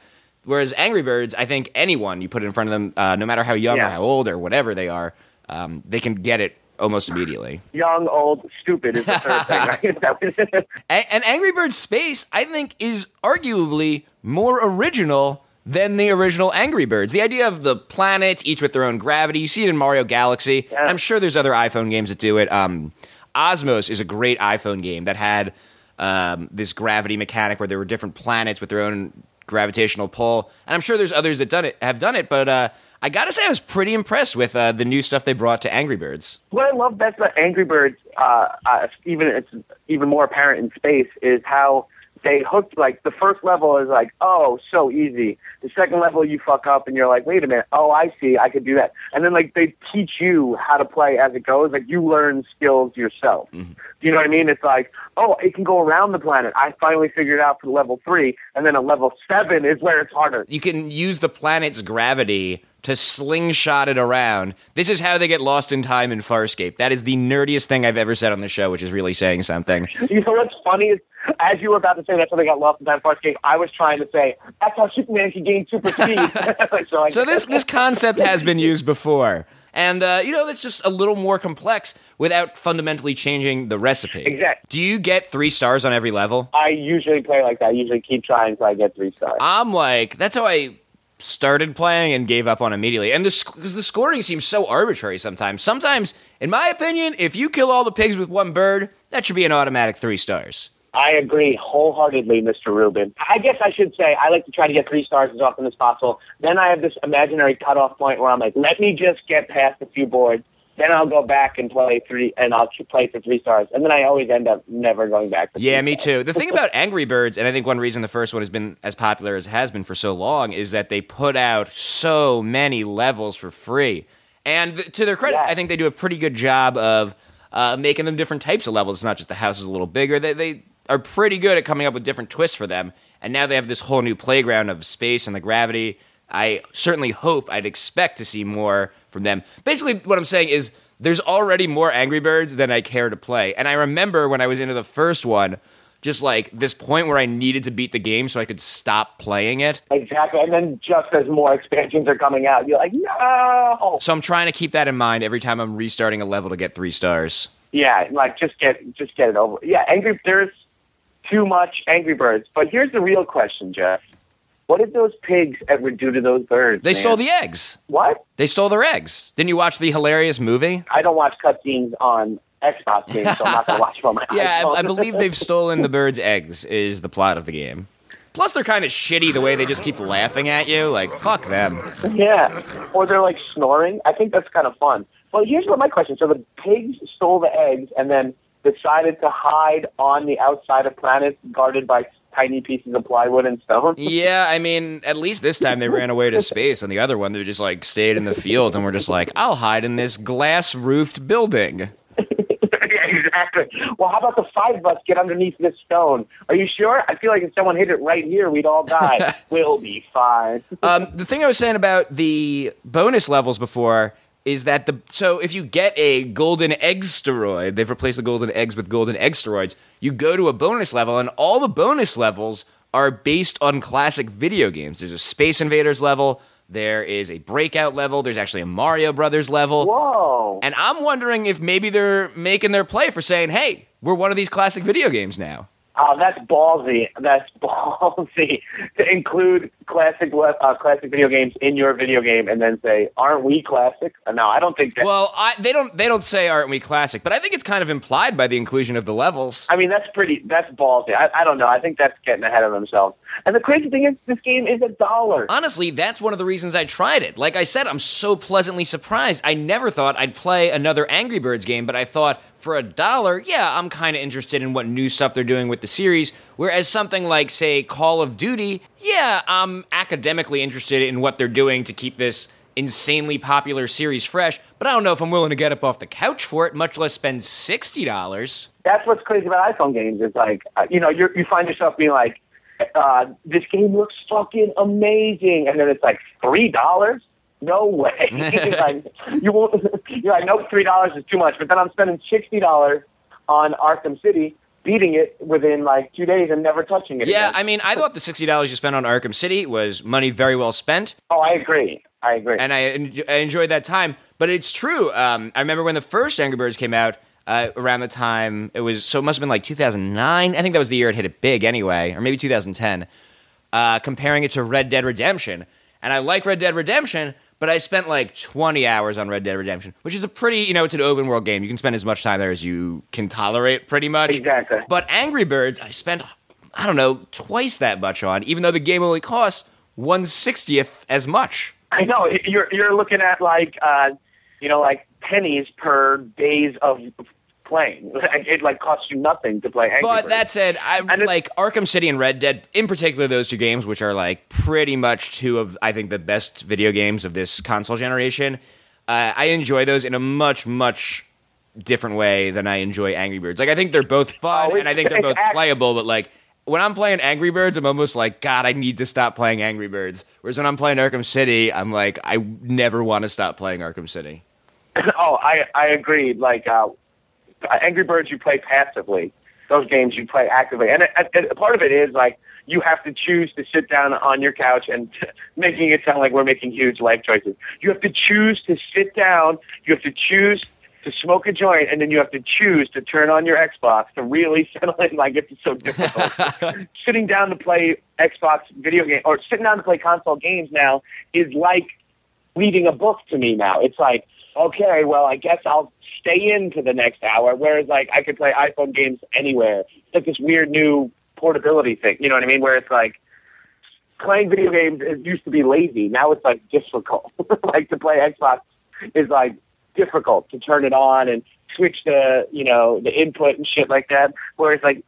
Whereas Angry Birds, I think anyone you put it in front of them, uh, no matter how young or how old or whatever they are, um, they can get it almost immediately. young, old, stupid is the third thing. Right? And, and Angry Birds Space, I think, is arguably more original than the original Angry Birds. The idea of the planet, each with their own gravity. You see it in Mario Galaxy. Yeah. I'm sure there's other iPhone games that do it. Um, Osmos is a great iPhone game that had um, this gravity mechanic where there were different planets with their own gravitational pull. And I'm sure there's others that done it have done it, but uh, I gotta say I was pretty impressed with uh, the new stuff they brought to Angry Birds. what I love best about Angry Birds, uh, uh, even it's even more apparent in space, is how they hooked. Like the first level is like, oh, so easy. The second level, you fuck up, and you're like, wait a minute, oh, I see, I could do that. And then like they teach you how to play as it goes. Like you learn skills yourself. Mm-hmm. Do you know what I mean? It's like, oh, it can go around the planet. I finally figured it out for level three, and then a level seven is where it's harder. you can use the planet's gravity to slingshot it around. This is how they get lost in time in Farscape. That is the nerdiest thing I've ever said on the show, which is really saying something. You know what's funny is, as you were about to say that's how they got lost in time Farscape, I was trying to say that's how Superman can gain super speed. so, So this this concept has been used before, and uh, you know it's just a little more complex without fundamentally changing the recipe. Exactly. Do you get three stars on every level? I usually play like that. I usually keep trying until I get three stars. I'm like that's how I started playing and gave up on immediately. And the sc- the scoring seems so arbitrary sometimes. Sometimes, in my opinion, if you kill all the pigs with one bird, that should be an automatic three stars. I agree wholeheartedly, Mr. Rubin. I guess I should say I like to try to get three stars as often as possible. Then I have this imaginary cutoff point where I'm like, let me just get past a few boards. Then I'll go back and play three, and I'll play for three stars. And then I always end up never going back. To Yeah, me stars. too. The thing about Angry Birds, and I think one reason the first one has been as popular as it has been for so long, is that they put out so many levels for free. And th- to their credit, Yeah. I think they do a pretty good job of uh, making them different types of levels. It's not just the house is a little bigger. They, they are pretty good at coming up with different twists for them. And now they have this whole new playground of space and the gravity. I certainly hope, I'd expect to see more from them. Basically, what I'm saying is there's already more Angry Birds than I care to play. And I remember when I was into the first one, just like this point where I needed to beat the game so I could stop playing it. Exactly. And then just as more expansions are coming out, you're like, no. So I'm trying to keep that in mind every time I'm restarting a level to get three stars. Yeah, like just get just get it over. Yeah, Angry there's too much Angry Birds. But here's the real question, Jeff. What did those pigs ever do to those birds? They man? stole the eggs. what? They stole their eggs. Didn't you watch the hilarious movie? I don't watch cutscenes on Xbox games, so I'm not gonna watch them on my Yeah. I, I believe they've stolen the birds' eggs. Is the plot of the game. Plus, they're kind of shitty the way they just keep laughing at you. Like, fuck them. Yeah, or they're like snoring. I think that's kind of fun. Well, here's what my question: So the pigs stole the eggs and then decided to hide on the outside of planets, guarded by tiny pieces of plywood and stone. Yeah, I mean, at least this time they ran away to space. On the other one, they just like stayed in the field and were just like, "I'll hide in this glass roofed building." yeah, exactly. Well, how about the five of us get underneath this stone? Are you sure? I feel like if someone hit it right here, we'd all die. we'll be fine. Um, the thing I was saying about the bonus levels before is that the so if you get a golden eggsteroid, they've replaced the golden eggs with golden eggsteroids. You go to a bonus level, and all the bonus levels are based on classic video games. There's a Space Invaders level. There is a Breakout level. There's actually a Mario Brothers level. Whoa. And I'm wondering if maybe they're making their play for saying, "Hey, we're one of these classic video games now." Oh, that's ballsy. That's ballsy to include classic uh, classic video games in your video game, and then say, "Aren't we classic?" Uh, No, I don't think that. Well, I, they don't they don't say aren't we classic, but I think it's kind of implied by the inclusion of the levels. I mean, that's pretty. That's ballsy. I, I don't know. I think that's getting ahead of themselves. And the crazy thing is, this game is a dollar. Honestly, that's one of the reasons I tried it. Like I said, I'm so pleasantly surprised. I never thought I'd play another Angry Birds game, but I thought for a dollar, yeah, I'm kind of interested in what new stuff they're doing with the series. Whereas something like, say, Call of Duty, yeah, I'm academically interested in what they're doing to keep this insanely popular series fresh, but I don't know if I'm willing to get up off the couch for it, much less spend $60. That's what's crazy about iPhone games. Is like, uh, you know, you you find yourself being like, uh, "This game looks fucking amazing," and then it's like three dollars. No way! like, you won't. You're like, nope, three dollars is too much. But then I'm spending sixty dollars on Arkham City, beating it within like two days and never touching it. Yeah, again. I mean, I thought the $60 you spent on Arkham City was money very well spent. oh, I agree. I agree. and I, en- I enjoyed that time. But it's true. Um, I remember when the first Angry Birds came out. Uh, around the time it was, so it must have been like 2009. I think that was the year it hit it big, anyway, or maybe 2010. Uh, comparing it to Red Dead Redemption, and I like Red Dead Redemption, but I spent like 20 hours on Red Dead Redemption, which is a pretty, you know, it's an open world game. You can spend as much time there as you can tolerate, pretty much. Exactly. But Angry Birds, I spent, I don't know, twice that much on, even though the game only costs one sixtieth as much. I know you're you're looking at like uh, you know like pennies per days of playing. It like costs you nothing to play. Angry But Birds. that said, I And like Arkham City and Red Dead, in particular, those two games, which are like pretty much two of I think the best video games of this console generation. Uh, I enjoy those in a much much different way than I enjoy Angry Birds. Like I think they're both fun Oh, and I think they're both act- playable, but like. When I'm playing Angry Birds, I'm almost like, God, I need to stop playing Angry Birds. Whereas when I'm playing Arkham City, I'm like, I never want to stop playing Arkham City. oh, I I agree. Like uh, Uh, Angry Birds, you play passively. Those games you play actively, and, and, and part of it is like you have to choose to sit down on your couch and making it sound like we're making huge life choices. You have to choose to sit down. You have to choose to smoke a joint, and then you have to choose to turn on your Xbox to really settle in. Like it's so difficult. sitting down to play Xbox video game or sitting down to play console games now is like reading a book to me now. It's like, okay, well, I guess I'll stay in to the next hour. Whereas, like, I could play iPhone games anywhere. It's like this weird new portability thing. You know what I mean? Where it's like playing video games it used to be lazy. Now it's like difficult. like to play Xbox is like difficult to turn it on and switch the you know the input and shit like that. Whereas like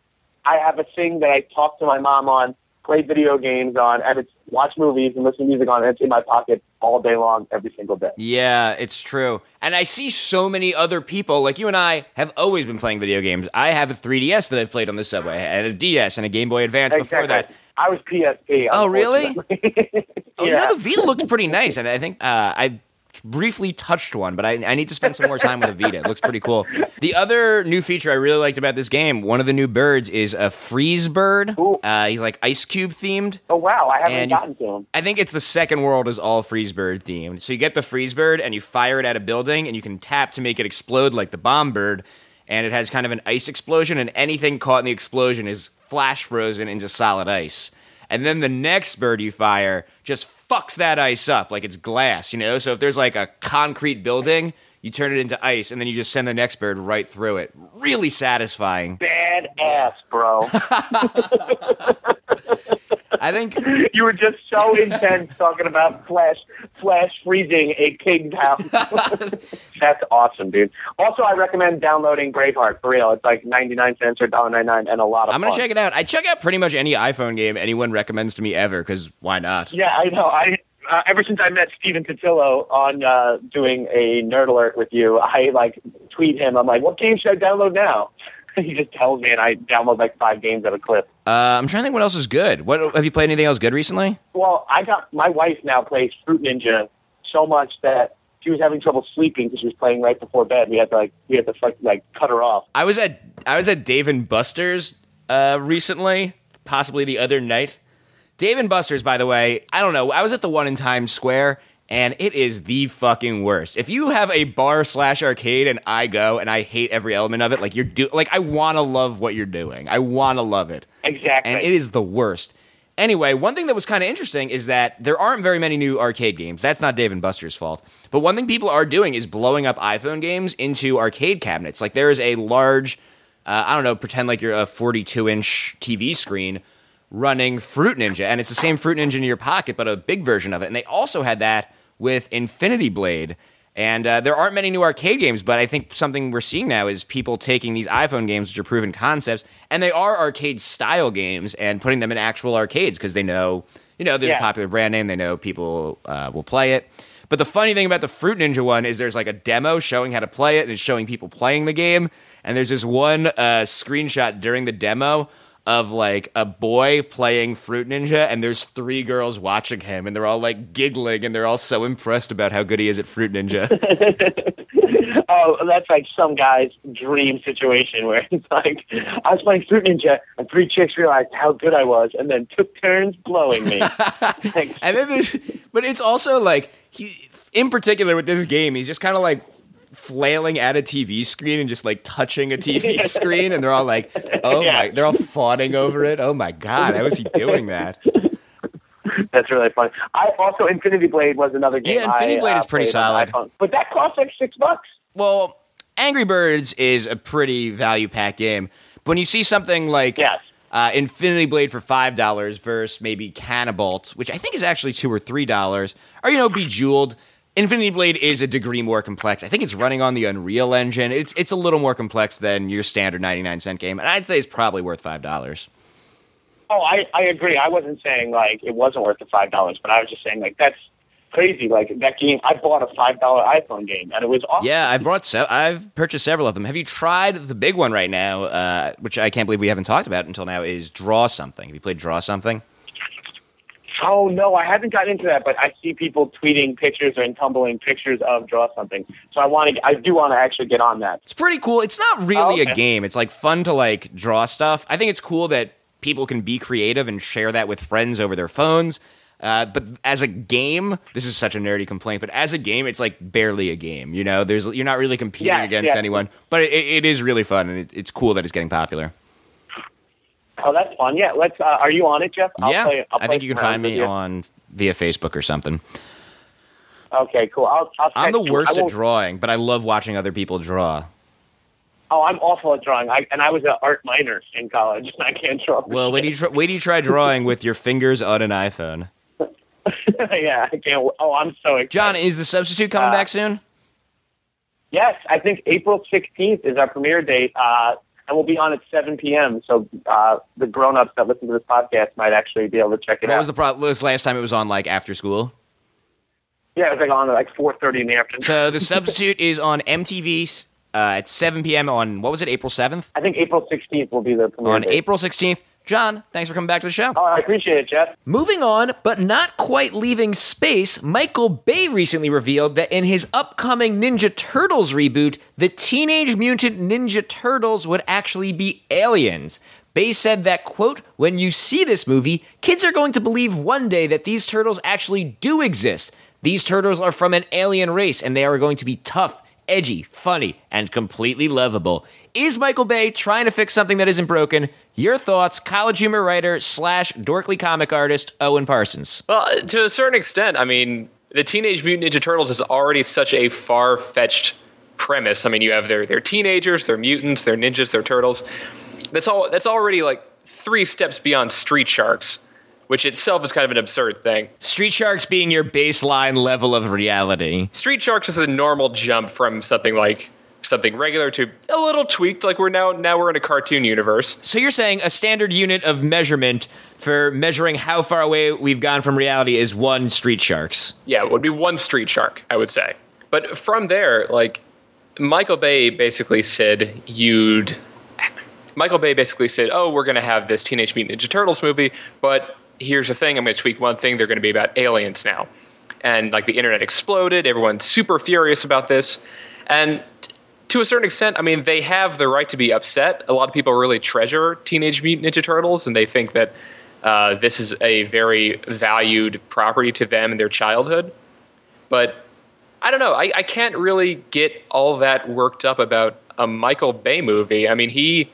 I have a thing that I talk to my mom on, play video games on, and it's watch movies and listen to music on. And it's in my pocket all day long, every single day. Yeah, it's true. And I see so many other people, like you and I, have always been playing video games. I have a 3DS that I've played on the subway, and a DS and a Game Boy Advance before that. I was PSP. Oh, really? unfortunately. Oh, you yeah. know, the Vita looks pretty nice, and I think uh, I briefly touched one, but I, I need to spend some more time with a Vita. It looks pretty cool. The other new feature I really liked about this game, one of the new birds is a freeze bird. Uh, he's like ice cube themed. Oh wow, I haven't gotten to him. I think it's the second world is all freeze bird themed. So you get the freeze bird and you fire it at a building and you can tap to make it explode like the bomb bird. And it has kind of an ice explosion, and anything caught in the explosion is flash frozen into solid ice. And then the next bird you fire just fucks that ice up like it's glass, you know? So if there's like a concrete building, you turn it into ice, and then you just send the next bird right through it. Really satisfying. Bad ass, bro. I think you were just so intense talking about flash flash freezing a pig house. That's awesome, dude. Also, I recommend downloading Braveheart for real. It's like ninety nine cents or $1.99 and a lot of I'm gonna fun. check it out. I check out pretty much any iPhone game anyone recommends to me ever, because why not? Yeah, I know. I uh, ever since I met Stephen Totilo on uh, doing a nerd alert with you, I like tweet him. I'm like, "What game should I download now?" he just tells me, and I download like five games at a clip. Uh, I'm trying to think what else is good. What have you played anything else good recently? Well, I got my wife now plays Fruit Ninja so much that she was having trouble sleeping because she was playing right before bed. We had to like we had to like cut her off. I was at I was at Dave and Buster's uh, recently, possibly the other night. Dave and Buster's, by the way, I don't know. I was at the one in Times Square, and it is the fucking worst. If you have a bar slash arcade and I go and I hate every element of it, like you're do like I want to love what you're doing. I want to love it. Exactly. and it is the worst. Anyway, one thing that was kind of interesting is that there aren't very many new arcade games. That's not Dave and Buster's fault. But one thing people are doing is blowing up iPhone games into arcade cabinets. Like there is a large, uh, I don't know, pretend like you're a 42 inch TV screen running Fruit Ninja, and it's the same Fruit Ninja in your pocket, but a big version of it. And they also had that with Infinity Blade. And uh, there aren't many new arcade games, but I think something we're seeing now is people taking these iPhone games, which are proven concepts, and they are arcade style games, and putting them in actual arcades because they know, you know, there's Yeah. a popular brand name, they know people uh, will play it. But the funny thing about the Fruit Ninja one is there's like a demo showing how to play it, and it's showing people playing the game. And there's this one uh, screenshot during the demo of like a boy playing Fruit Ninja, and there's three girls watching him, and they're all like giggling, and they're all so impressed about how good he is at Fruit Ninja. oh, that's like some guy's dream situation where it's like I was playing Fruit Ninja and three chicks realized how good I was and then took turns blowing me. And then there's, but it's also like he, in particular with this game, he's just kind of like flailing at a TV screen and just like touching a TV screen, and they're all like, "Oh Yeah. my!" They're all fawning over it. Oh my god, how is he doing that? That's really funny. I also Infinity Blade was another game. Yeah, Infinity I, Blade uh, is pretty solid. but that costs like six bucks. Well, Angry Birds is a pretty value packed game. But when you see something like Yes. uh, Infinity Blade for five dollars versus maybe Canabalt, which I think is actually two or three dollars, or you know, Bejeweled. Infinity Blade is a degree more complex. I think it's running on the Unreal Engine. It's it's a little more complex than your standard ninety nine cent game, and I'd say it's probably worth five dollars. Oh, I, I agree. I wasn't saying like it wasn't worth the five dollars, but I was just saying like that's crazy. Like that game, I bought a five dollar iPhone game and it was awesome. Yeah, I've brought se- I've purchased several of them. Have you tried the big one right now, uh, which I can't believe we haven't talked about until now? Is Draw Something? Have you played Draw Something? Oh no, I haven't gotten into that, but I see people tweeting pictures and tumbling pictures of draw something. So I want to, I do want to actually get on that. It's pretty cool. It's not really Oh, okay. a game. It's like fun to like draw stuff. I think it's cool that people can be creative and share that with friends over their phones. Uh, but as a game, this is such a nerdy complaint. But as a game, it's like barely a game. You know, there's you're not really competing Yeah, against yeah. anyone. But it, it is really fun, and it, it's cool that it's getting popular. Oh, that's fun. Yeah, let's. Uh, are you on it, Jeff? I'll yeah, play, I'll I think you can find me you. on via Facebook or something. Okay, cool. I'll. I'll I'm the worst at drawing, but I love watching other people draw. Oh, I'm awful at drawing. I, and I was an art minor in college, and I can't draw. Well, wait do you try, wait do you try drawing with your fingers on an iPhone? yeah, I can't. Oh, I'm so excited. Jon, is the substitute coming Uh, back soon? Yes, I think April 16th is our premiere date, uh, and we'll be on at 7 p.m. So uh, the grown-ups that listen to this podcast might actually be able to check it What out. What was the problem? Was last time it was on like after school? yeah, it was like on at like 4:30 in the afternoon. So the substitute is on MTV uh, at 7 p.m. on what was it, April 7th? I think April 16th will be the premiere On date. April 16th, Jon, thanks for coming back to the show. Oh, I appreciate it, Jeff. Moving on, but not quite leaving space, Michael Bay recently revealed that in his upcoming Ninja Turtles reboot, the Teenage Mutant Ninja Turtles would actually be aliens. Bay said that, quote, when you see this movie, kids are going to believe one day that these turtles actually do exist. These turtles are from an alien race and they are going to be tough, edgy, funny, and completely lovable. Is Michael Bay trying to fix something that isn't broken? Your thoughts, college humor writer slash dorkly comic artist Owen Parsons. Well, to a certain extent, I mean, the Teenage Mutant Ninja Turtles is already such a far fetched premise. I mean, you have their they're teenagers, they're mutants, they're ninjas, they're turtles. That's all. That's already like three steps beyond Street Sharks, which itself is kind of an absurd thing. Street Sharks being your baseline level of reality. Street Sharks is a normal jump from something like something regular to a little tweaked. Like we're now now we're in a cartoon universe. So you're saying a standard unit of measurement for measuring how far away we've gone from reality is one Street Sharks. Yeah, it would be one Street Shark, I would say. But from there, like Michael Bay basically said, you'd. Michael Bay basically said, "Oh, we're going to have this Teenage Mutant Ninja Turtles movie, but here's the thing: I'm going to tweak one thing. They're going to be about aliens now." And like the internet exploded, everyone's super furious about this, and to a certain extent, I mean, they have the right to be upset. A lot of people really treasure Teenage Mutant Ninja Turtles, and they think that uh, this is a very valued property to them in their childhood. But I don't know. I, I can't really get all that worked up about a Michael Bay movie. I mean, he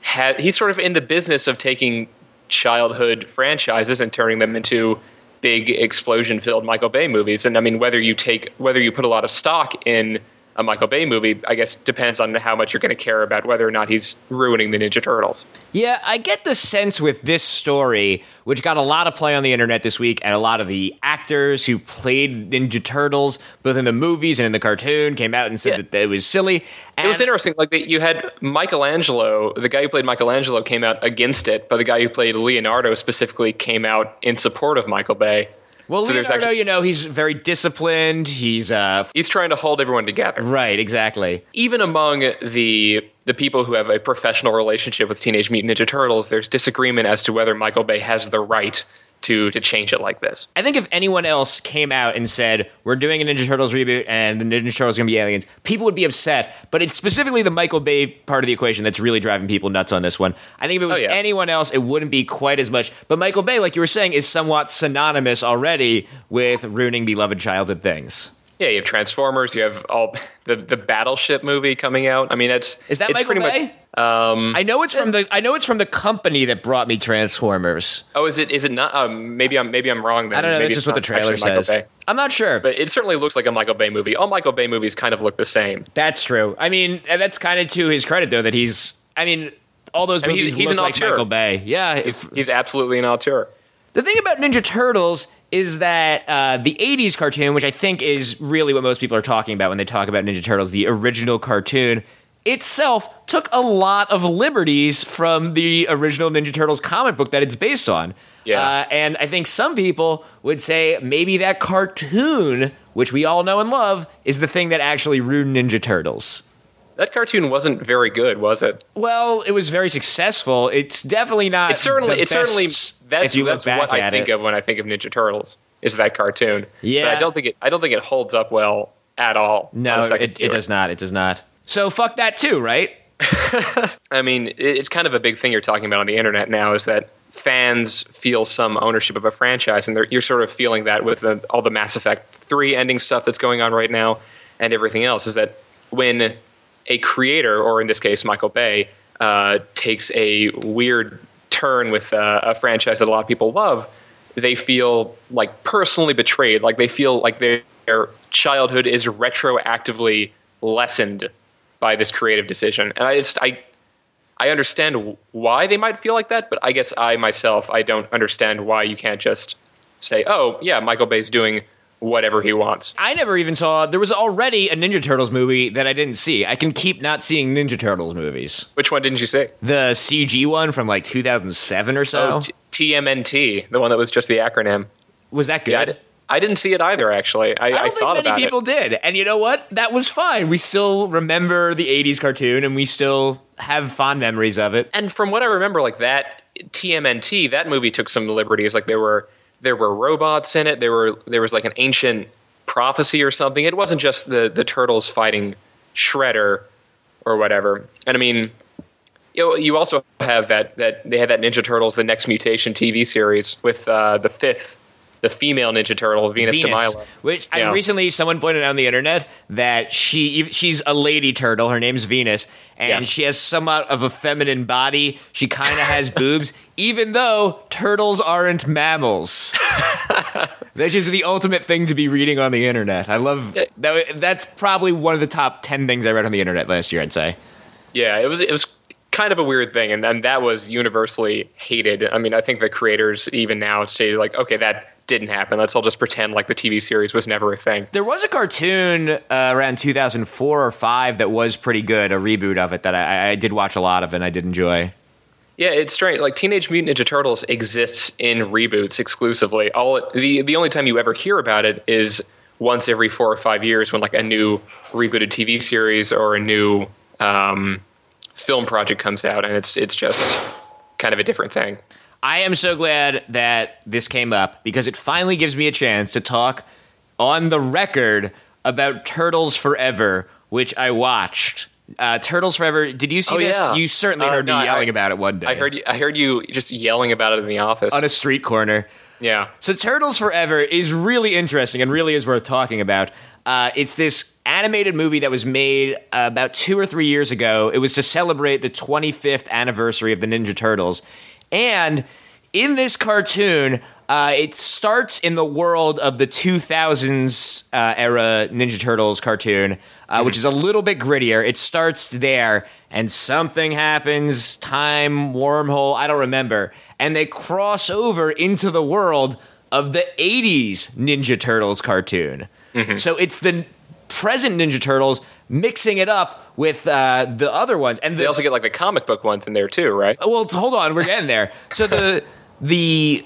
had he's sort of in the business of taking childhood franchises and turning them into big explosion filled Michael Bay movies. And I mean, whether you take whether you put a lot of stock in a Michael Bay movie, I guess depends on how much you're going to care about whether or not he's ruining the Ninja Turtles. Yeah, I get the sense with this story, which got a lot of play on the internet this week, and a lot of the actors who played Ninja Turtles, both in the movies and in the cartoon, came out and said Yeah. that it was silly. And It was interesting. Like that you had Michelangelo, the guy who played Michelangelo, came out against it, but the guy who played Leonardo specifically came out in support of Michael Bay. Well, So Leonardo, actually- you know, he's very disciplined. He's uh, He's trying to hold everyone together. right, exactly. even among the the people who have a professional relationship with Teenage Mutant Ninja Turtles, there's disagreement as to whether Michael Bay has the right to to change it like this. I think if anyone else came out and said we're doing a Ninja Turtles reboot and the Ninja Turtles are going to be aliens, people would be upset. But it's specifically the Michael Bay part of the equation that's really driving people nuts on this one. I think if it was Oh, yeah. anyone else, it wouldn't be quite as much. But Michael Bay, like you were saying, is somewhat synonymous already with ruining beloved childhood things. Yeah, you have Transformers, you have all the the Battleship movie coming out. I mean, that's Is that it's Michael pretty Bay? Much, um, I know it's from the I know it's from the company that brought me Transformers. oh, is it is it not? Um, maybe I'm maybe I'm wrong. Then I don't know. Maybe it's just what the trailer says. Bay. I'm not sure, But it certainly looks like a Michael Bay movie. All Michael Bay movies kind of look the same. That's true. I mean, that's kind of to his credit, though, that he's. I mean, all those I mean, movies he's- he's look an like auteur. Michael Bay. Yeah. if- He's absolutely an auteur. The thing about Ninja Turtles is that uh, the '80s cartoon, which I think is really what most people are talking about when they talk about Ninja Turtles, the original cartoon itself took a lot of liberties from the original Ninja Turtles comic book that it's based on. Yeah. Uh, and I think some people would say maybe that cartoon, which we all know and love, is the thing that actually ruined Ninja Turtles. That cartoon wasn't very good, was it? Well, it was very successful. It's definitely not. It's certainly it's certainly that's, that's what I think it. of when I think of Ninja Turtles is that cartoon. Yeah. but I don't think it I don't think it holds up well at all. No, it, it does not. It does not. So fuck that too, right? I mean, it's kind of a big thing you're talking about on the internet now is that fans feel some ownership of a franchise, and you're sort of feeling that with the, all the Mass Effect three ending stuff that's going on right now, and everything else. Is that when a creator, or in this case Michael Bay, uh, takes a weird turn with uh, a franchise that a lot of people love, they feel like personally betrayed. Like they feel like their their childhood is retroactively lessened by this creative decision. And I just I I understand why they might feel like that, but I guess I myself I don't understand why you can't just say, "Oh, yeah, Michael Bay's doing whatever he wants." I never even saw. There was already a Ninja Turtles movie that I didn't see. I can keep not seeing Ninja Turtles movies. Which one didn't you see? The CG one from like 2007 or so. Oh, T- TMNT, the one that was just the acronym. was that good? Yeah, I, didn't see it either. Actually, I, I I think thought many about people it. did. And you know what? That was fine. We still remember the 80s cartoon and we still have fond memories of it. And from what I remember, like that TMNT, that movie took some liberties. Like there were there were robots in it. There were there was like an ancient prophecy or something. It wasn't just the the turtles fighting Shredder or whatever. And I mean, you you also have that that they had that Ninja Turtles: The Next Mutation TV series with uh, the fifth, the female Ninja Turtle, Venus, de Venus, Milo. which I recently someone pointed out on the internet that she she's a lady turtle. Her name's Venus, and Yes. she has somewhat of a feminine body. She kind of has boobs, even though turtles aren't mammals. That's just the ultimate thing to be reading on the internet. I love that. That's probably one of the top ten things I read on the internet last year. I'd say. Yeah, it was it was kind of a weird thing, and, and that was universally hated. I mean, I think the creators even now say like, okay, that didn't happen. Let's all just pretend like the TV series was never a thing. There was a cartoon uh, around 2004 or five that was pretty good, a reboot of it that I, I did watch a lot of and I did enjoy. Yeah, it's strange. Like Teenage Mutant Ninja Turtles exists in reboots exclusively. All the the only time you ever hear about it is once every four or five years when like a new rebooted TV series or a new um, film project comes out, and it's it's just kind of a different thing. I am so glad that this came up because it finally gives me a chance to talk on the record about Turtles Forever, which I watched. Uh, Turtles Forever. Did you see Oh, this? yeah. You certainly Uh, heard no, me yelling I- about it one day. I heard you, I heard you just yelling about it in the office. on a street corner. yeah. So Turtles Forever is really interesting and really is worth talking about. Uh, it's this animated movie that was made uh, about two or three years ago. It was to celebrate the 25th anniversary of the Ninja Turtles, and in this cartoon, uh, it starts in the world of the 2000s uh, era Ninja Turtles cartoon, uh, which is a little bit grittier. It starts there, and something happens, time, wormhole, I don't remember. And they cross over into the world of the 80s Ninja Turtles cartoon. So it's the present Ninja Turtles mixing it up with uh, the other ones. And They the, also get like the comic book ones in there too, right? well, hold on, we're getting there. So the the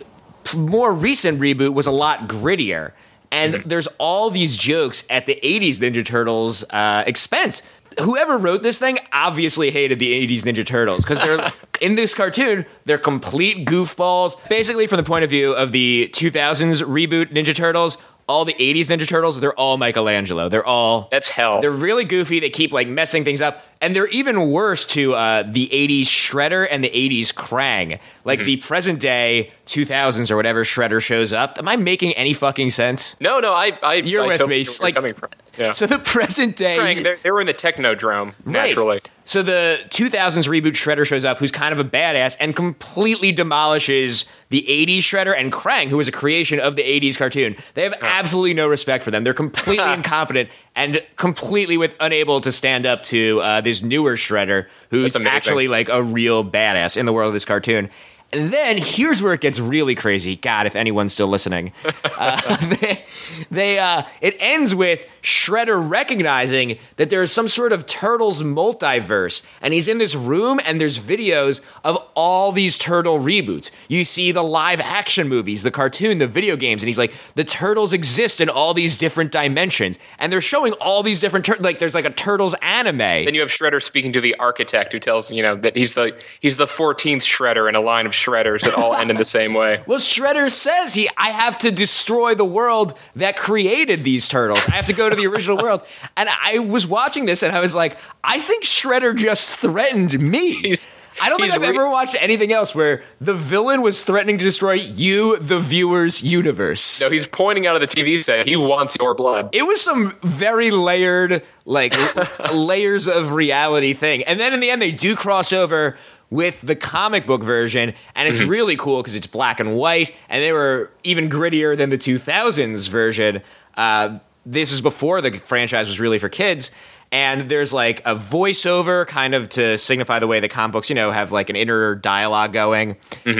more recent reboot was a lot grittier, and there's all these jokes at the '80s Ninja Turtles uh, expense. Whoever wrote this thing obviously hated the '80s Ninja Turtles because they're in this cartoon. They're complete goofballs. Basically, from the point of view of the 2000s reboot Ninja Turtles, all the '80s Ninja Turtles, they're all Michelangelo. They're all That's hell. they're really goofy. They keep like messing things up, and they're even worse to uh, the '80s Shredder and the '80s Krang. Like the present day 2000s or whatever Shredder shows up. Am I making any fucking sense? no, no, I, I You're I with me. where Like- coming from. Yeah. So the present day. Frank, they, were in the Technodrome Right. naturally. So the 2000s reboot Shredder shows up, who's kind of a badass, and completely demolishes the 80s Shredder and Krang, who was a creation of the 80s cartoon. They have absolutely no respect for them. They're completely incompetent and completely with unable to stand up to uh, this newer Shredder, who's actually like a real badass in the world of this cartoon. And then here's where it gets really crazy. God, if anyone's still listening, uh, they, they uh, it ends with Shredder recognizing that there's some sort of turtles multiverse, and he's in this room, and there's videos of all these turtle reboots. You see the live action movies, the cartoon, the video games, and he's like, the turtles exist in all these different dimensions, and they're showing all these different tur- like there's like a turtles anime. Then you have Shredder speaking to the architect, who tells you know that he's the he's the 14th Shredder in a line of Shredders that all end in the same way. Well, Shredder says he, I have to destroy the world that created these turtles. I have to go to the original world. And I was watching this and I was like, I think Shredder just threatened me. He's- I don't think I've re- ever watched anything else where the villain was threatening to destroy you, the viewer's universe. No, he's pointing out of the TV saying he wants your blood. it was some very layered, like layers of reality thing. And then in the end, they do cross over with the comic book version, and it's really cool because it's black and white, and they were even grittier than the 2000s version. Uh, this is before the franchise was really for kids. And there's like a voiceover kind of to signify the way the comic books, you know, have like an inner dialogue going.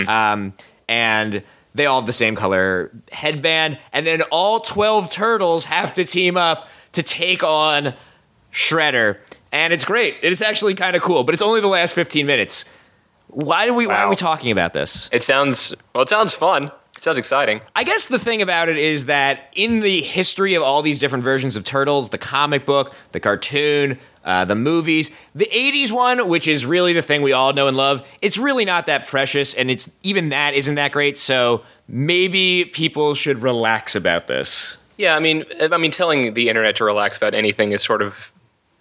Um, and they all have the same color headband. And then all 12 turtles have to team up to take on Shredder. And it's great. It's actually kind of cool, but it's only the last 15 minutes. Why do we why are we talking about this? It sounds well. It sounds fun. Sounds exciting. I guess the thing about it is that in the history of all these different versions of Turtles, the comic book, the cartoon, uh, the movies, the 80s one, which is really the thing we all know and love, it's really not that precious, and it's even that isn't that great, so maybe people should relax about this. Yeah, I mean, I mean, telling the internet to relax about anything is sort of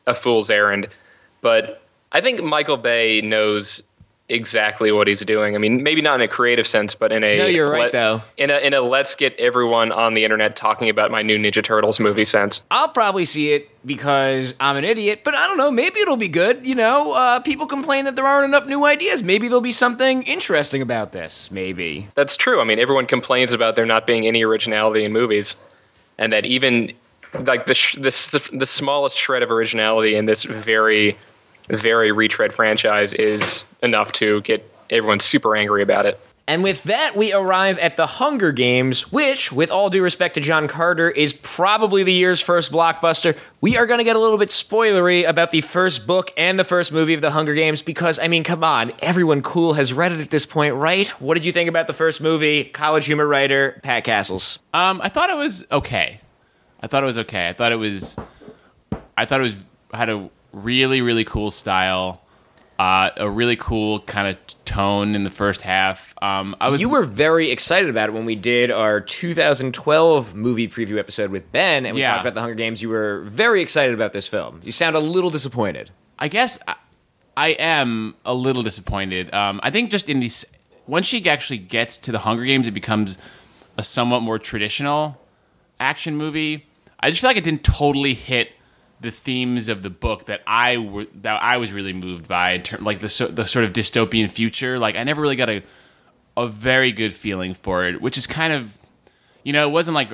a fool's errand. But I think Michael Bay knows exactly what he's doing. I mean, maybe not in a creative sense, but in a No, you're right, let- though. In a in a let's get everyone on the internet talking about my new Ninja Turtles movie sense. I'll probably see it because I'm an idiot, but I don't know. Maybe it'll be good. You know, uh, people complain that there aren't enough new ideas. Maybe there'll be something interesting about this. Maybe. That's true. I mean, everyone complains about there not being any originality in movies, and that even like the sh- this the, the smallest shred of originality in this very very retread franchise is enough to get everyone super angry about it. And with that, we arrive at the Hunger Games, which, with all due respect to John Carter, is probably the year's first blockbuster. We are going to get a little bit spoilery about the first book and the first movie of the Hunger Games because, I mean, come on, everyone cool has read it at this point, right? What did you think about the first movie? College humor writer, Pat Cassels. Um, I thought it was okay. I thought it was okay. I thought it was. I thought it was had a really really cool style, uh, a really cool kind of tone in the first half. Um, I was You were very excited about it when we did our 2012 movie preview episode with Ben and we Yeah. talked about the Hunger Games. You were very excited about this film. You sound a little disappointed. I guess I, I am a little disappointed. Um, I think just in these, once she actually gets to the Hunger Games, it becomes a somewhat more traditional action movie. I just feel like it didn't totally hit the themes of the book that I were, that I was really moved by, in term, like the so, the sort of dystopian future. Like I never really got a a very good feeling for it, which is kind of, you know, it wasn't like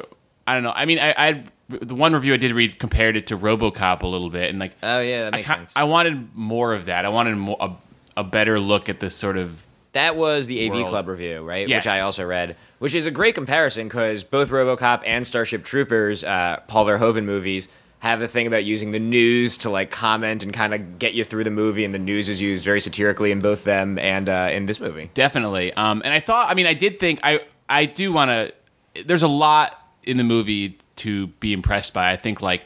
I don't know. I mean, I, I the one review I did read compared it to RoboCop a little bit, and like Oh, yeah, that I, makes ki- sense. I wanted more of that. I wanted more, a, a better look at this sort of. That was the AV World. Club review, right? Yes. Which I also read, which is a great comparison because both RoboCop and Starship Troopers, uh, Paul Verhoeven movies, have the thing about using the news to like comment and kind of get you through the movie, and the news is used very satirically in both them and uh, in this movie. Definitely. Um, and I thought, I mean, I did think, I, I do want to, there's a lot in the movie to be impressed by. I think, like,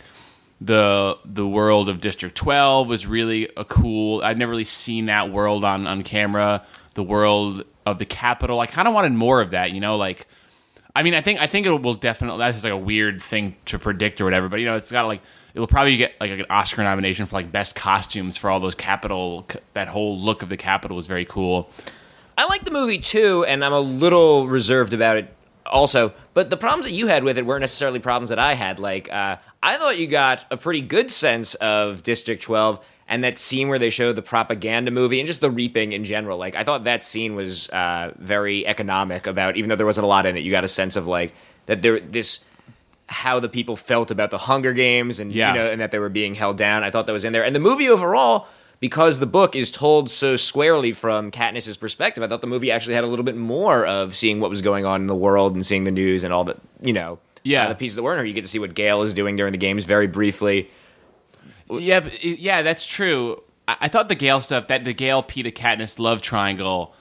the the world of District 12 was really a cool. I've never really seen that world on on camera. The world of the Capitol. I kind of wanted more of that. You know, like I mean, I think I think it will definitely. That's just like a weird thing to predict or whatever. But you know, it's got like it will probably get like an Oscar nomination for like best costumes for all those Capitol. That whole look of the Capitol was very cool. I like the movie too, and I'm a little reserved about it also. But the problems that you had with it weren't necessarily problems that I had. Like, uh, I thought you got a pretty good sense of District 12 and that scene where they showed the propaganda movie and just the reaping in general. Like, I thought that scene was uh, very economic about, even though there wasn't a lot in it, you got a sense of like that there this how the people felt about the Hunger Games and Yeah. you know and that they were being held down. I thought that was in there. And the movie overall, because the book is told so squarely from Katniss's perspective, I thought the movie actually had a little bit more of seeing what was going on in the world and seeing the news and all the you know Yeah. uh, the pieces that weren't. Or you get to see what Gale is doing during the games very briefly. Yeah, but, yeah, that's true. I, I thought the Gale stuff, that the Gale Peeta Katniss love triangle.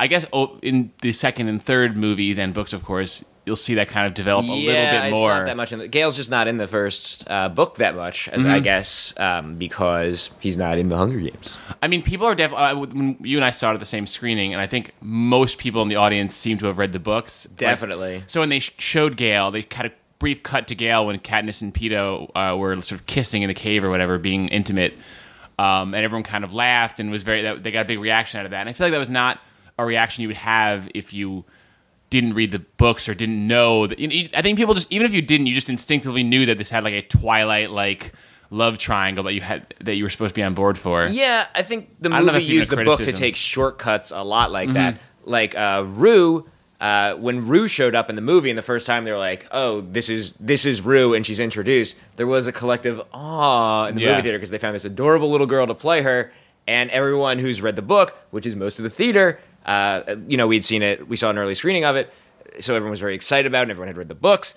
I guess oh, in the second and third movies and books, of course, you'll see that kind of develop a yeah, little bit it's more. not that much. In the, Gale's just not in the first uh, book that much, as Mm-hmm. I guess, um, because he's not in the Hunger Games. I mean, people are definitely. Uh, when you and I saw it the same screening, and I think most people in the audience seem to have read the books. Like, Definitely. so when they sh- showed Gale, they kind of brief cut to Gale when Katniss and Peeta uh, were sort of kissing in the cave or whatever, being intimate, um, and everyone kind of laughed and was very. That, they got a big reaction out of that, and I feel like that was not a reaction you would have if you didn't read the books or didn't know. That, you know, I think people just even if you didn't, you just instinctively knew that this had like a Twilight like love triangle that you had that you were supposed to be on board for. Yeah, I think the I don't know if movie used the book to take shortcuts a lot like that. Like uh, Rue, uh, when Rue showed up in the movie, and the first time they were like, "Oh, this is this is Rue," and she's introduced. There was a collective awe in the Yeah. movie theater because they found this adorable little girl to play her, and everyone who's read the book, which is most of the theater, uh, you know, we'd seen it, we saw an early screening of it, so everyone was very excited about it. and Everyone had read the books,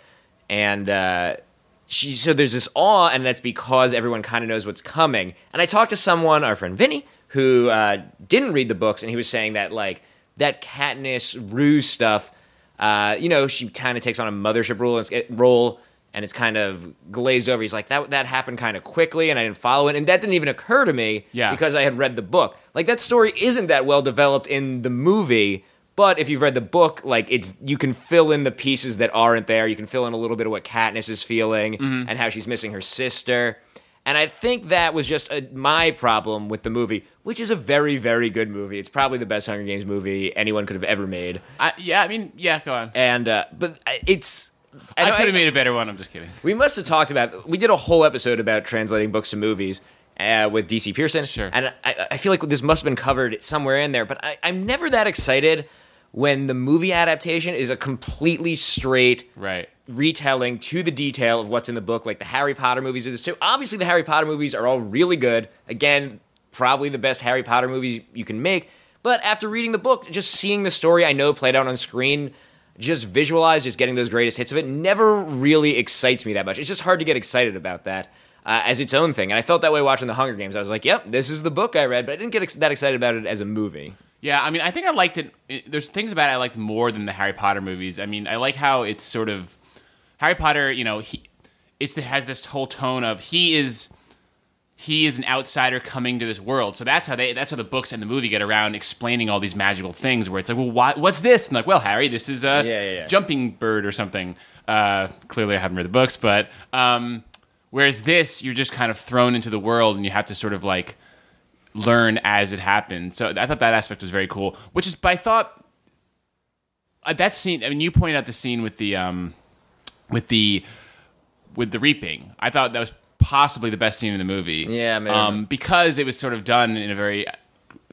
and. Uh, she so there's this awe, and that's because everyone kind of knows what's coming. And I talked to someone, our friend Vinny, who uh, didn't read the books, and he was saying that like that Katniss ruse stuff uh, you know, she kind of takes on a mothership role and it's, role, and it's kind of glazed over. He's like, that that happened kind of quickly, and I didn't follow it, and that didn't even occur to me Yeah. because I had read the book. Like that story isn't that well developed in the movie. But if you've read the book, like it's you can fill in the pieces that aren't there. You can fill in a little bit of what Katniss is feeling Mm-hmm. and how she's missing her sister. And I think that was just a, my problem with the movie, which is a very, very good movie. It's probably the best Hunger Games movie anyone could have ever made. I, yeah, I mean, yeah, go on. And uh, but I- it's I and could have made a better one. I'm just kidding. we must have talked about. We did a whole episode about translating books to movies uh, with DC Pierson. Sure. And I, I feel like this must have been covered somewhere in there. But I, I'm never that excited when the movie adaptation is a completely straight Right. retelling to the detail of what's in the book. Like the Harry Potter movies are this too. Obviously, the Harry Potter movies are all really good. Again, probably the best Harry Potter movies you can make. But after reading the book, just seeing the story I know played out on screen, just visualize, just getting those greatest hits of it, never really excites me that much. It's just hard to get excited about that. Uh, as its own thing, and I felt that way watching the Hunger Games. I was like, "Yep, this is the book I read," but I didn't get ex- that excited about it as a movie. Yeah, I mean, I think I liked it. it- There's things about it I liked more than the Harry Potter movies. I mean, I like how it's sort of Harry Potter. You know, he it's it has this whole tone of he is he is an outsider coming to this world. So that's how they that's how the books and the movie get around explaining all these magical things. Where it's like, well, why, what's this? And like, well, Harry, this is a Yeah, yeah, yeah. jumping bird or something. Uh, clearly, I haven't read the books, but um, whereas this, you're just kind of thrown into the world, and you have to sort of like learn as it happens. So I thought that aspect was very cool. Which is, but I thought uh, that scene. I mean, you pointed out the scene with the um, with the with the reaping. I thought that was possibly the best scene in the movie. Yeah, maybe. um, because it was sort of done in a very.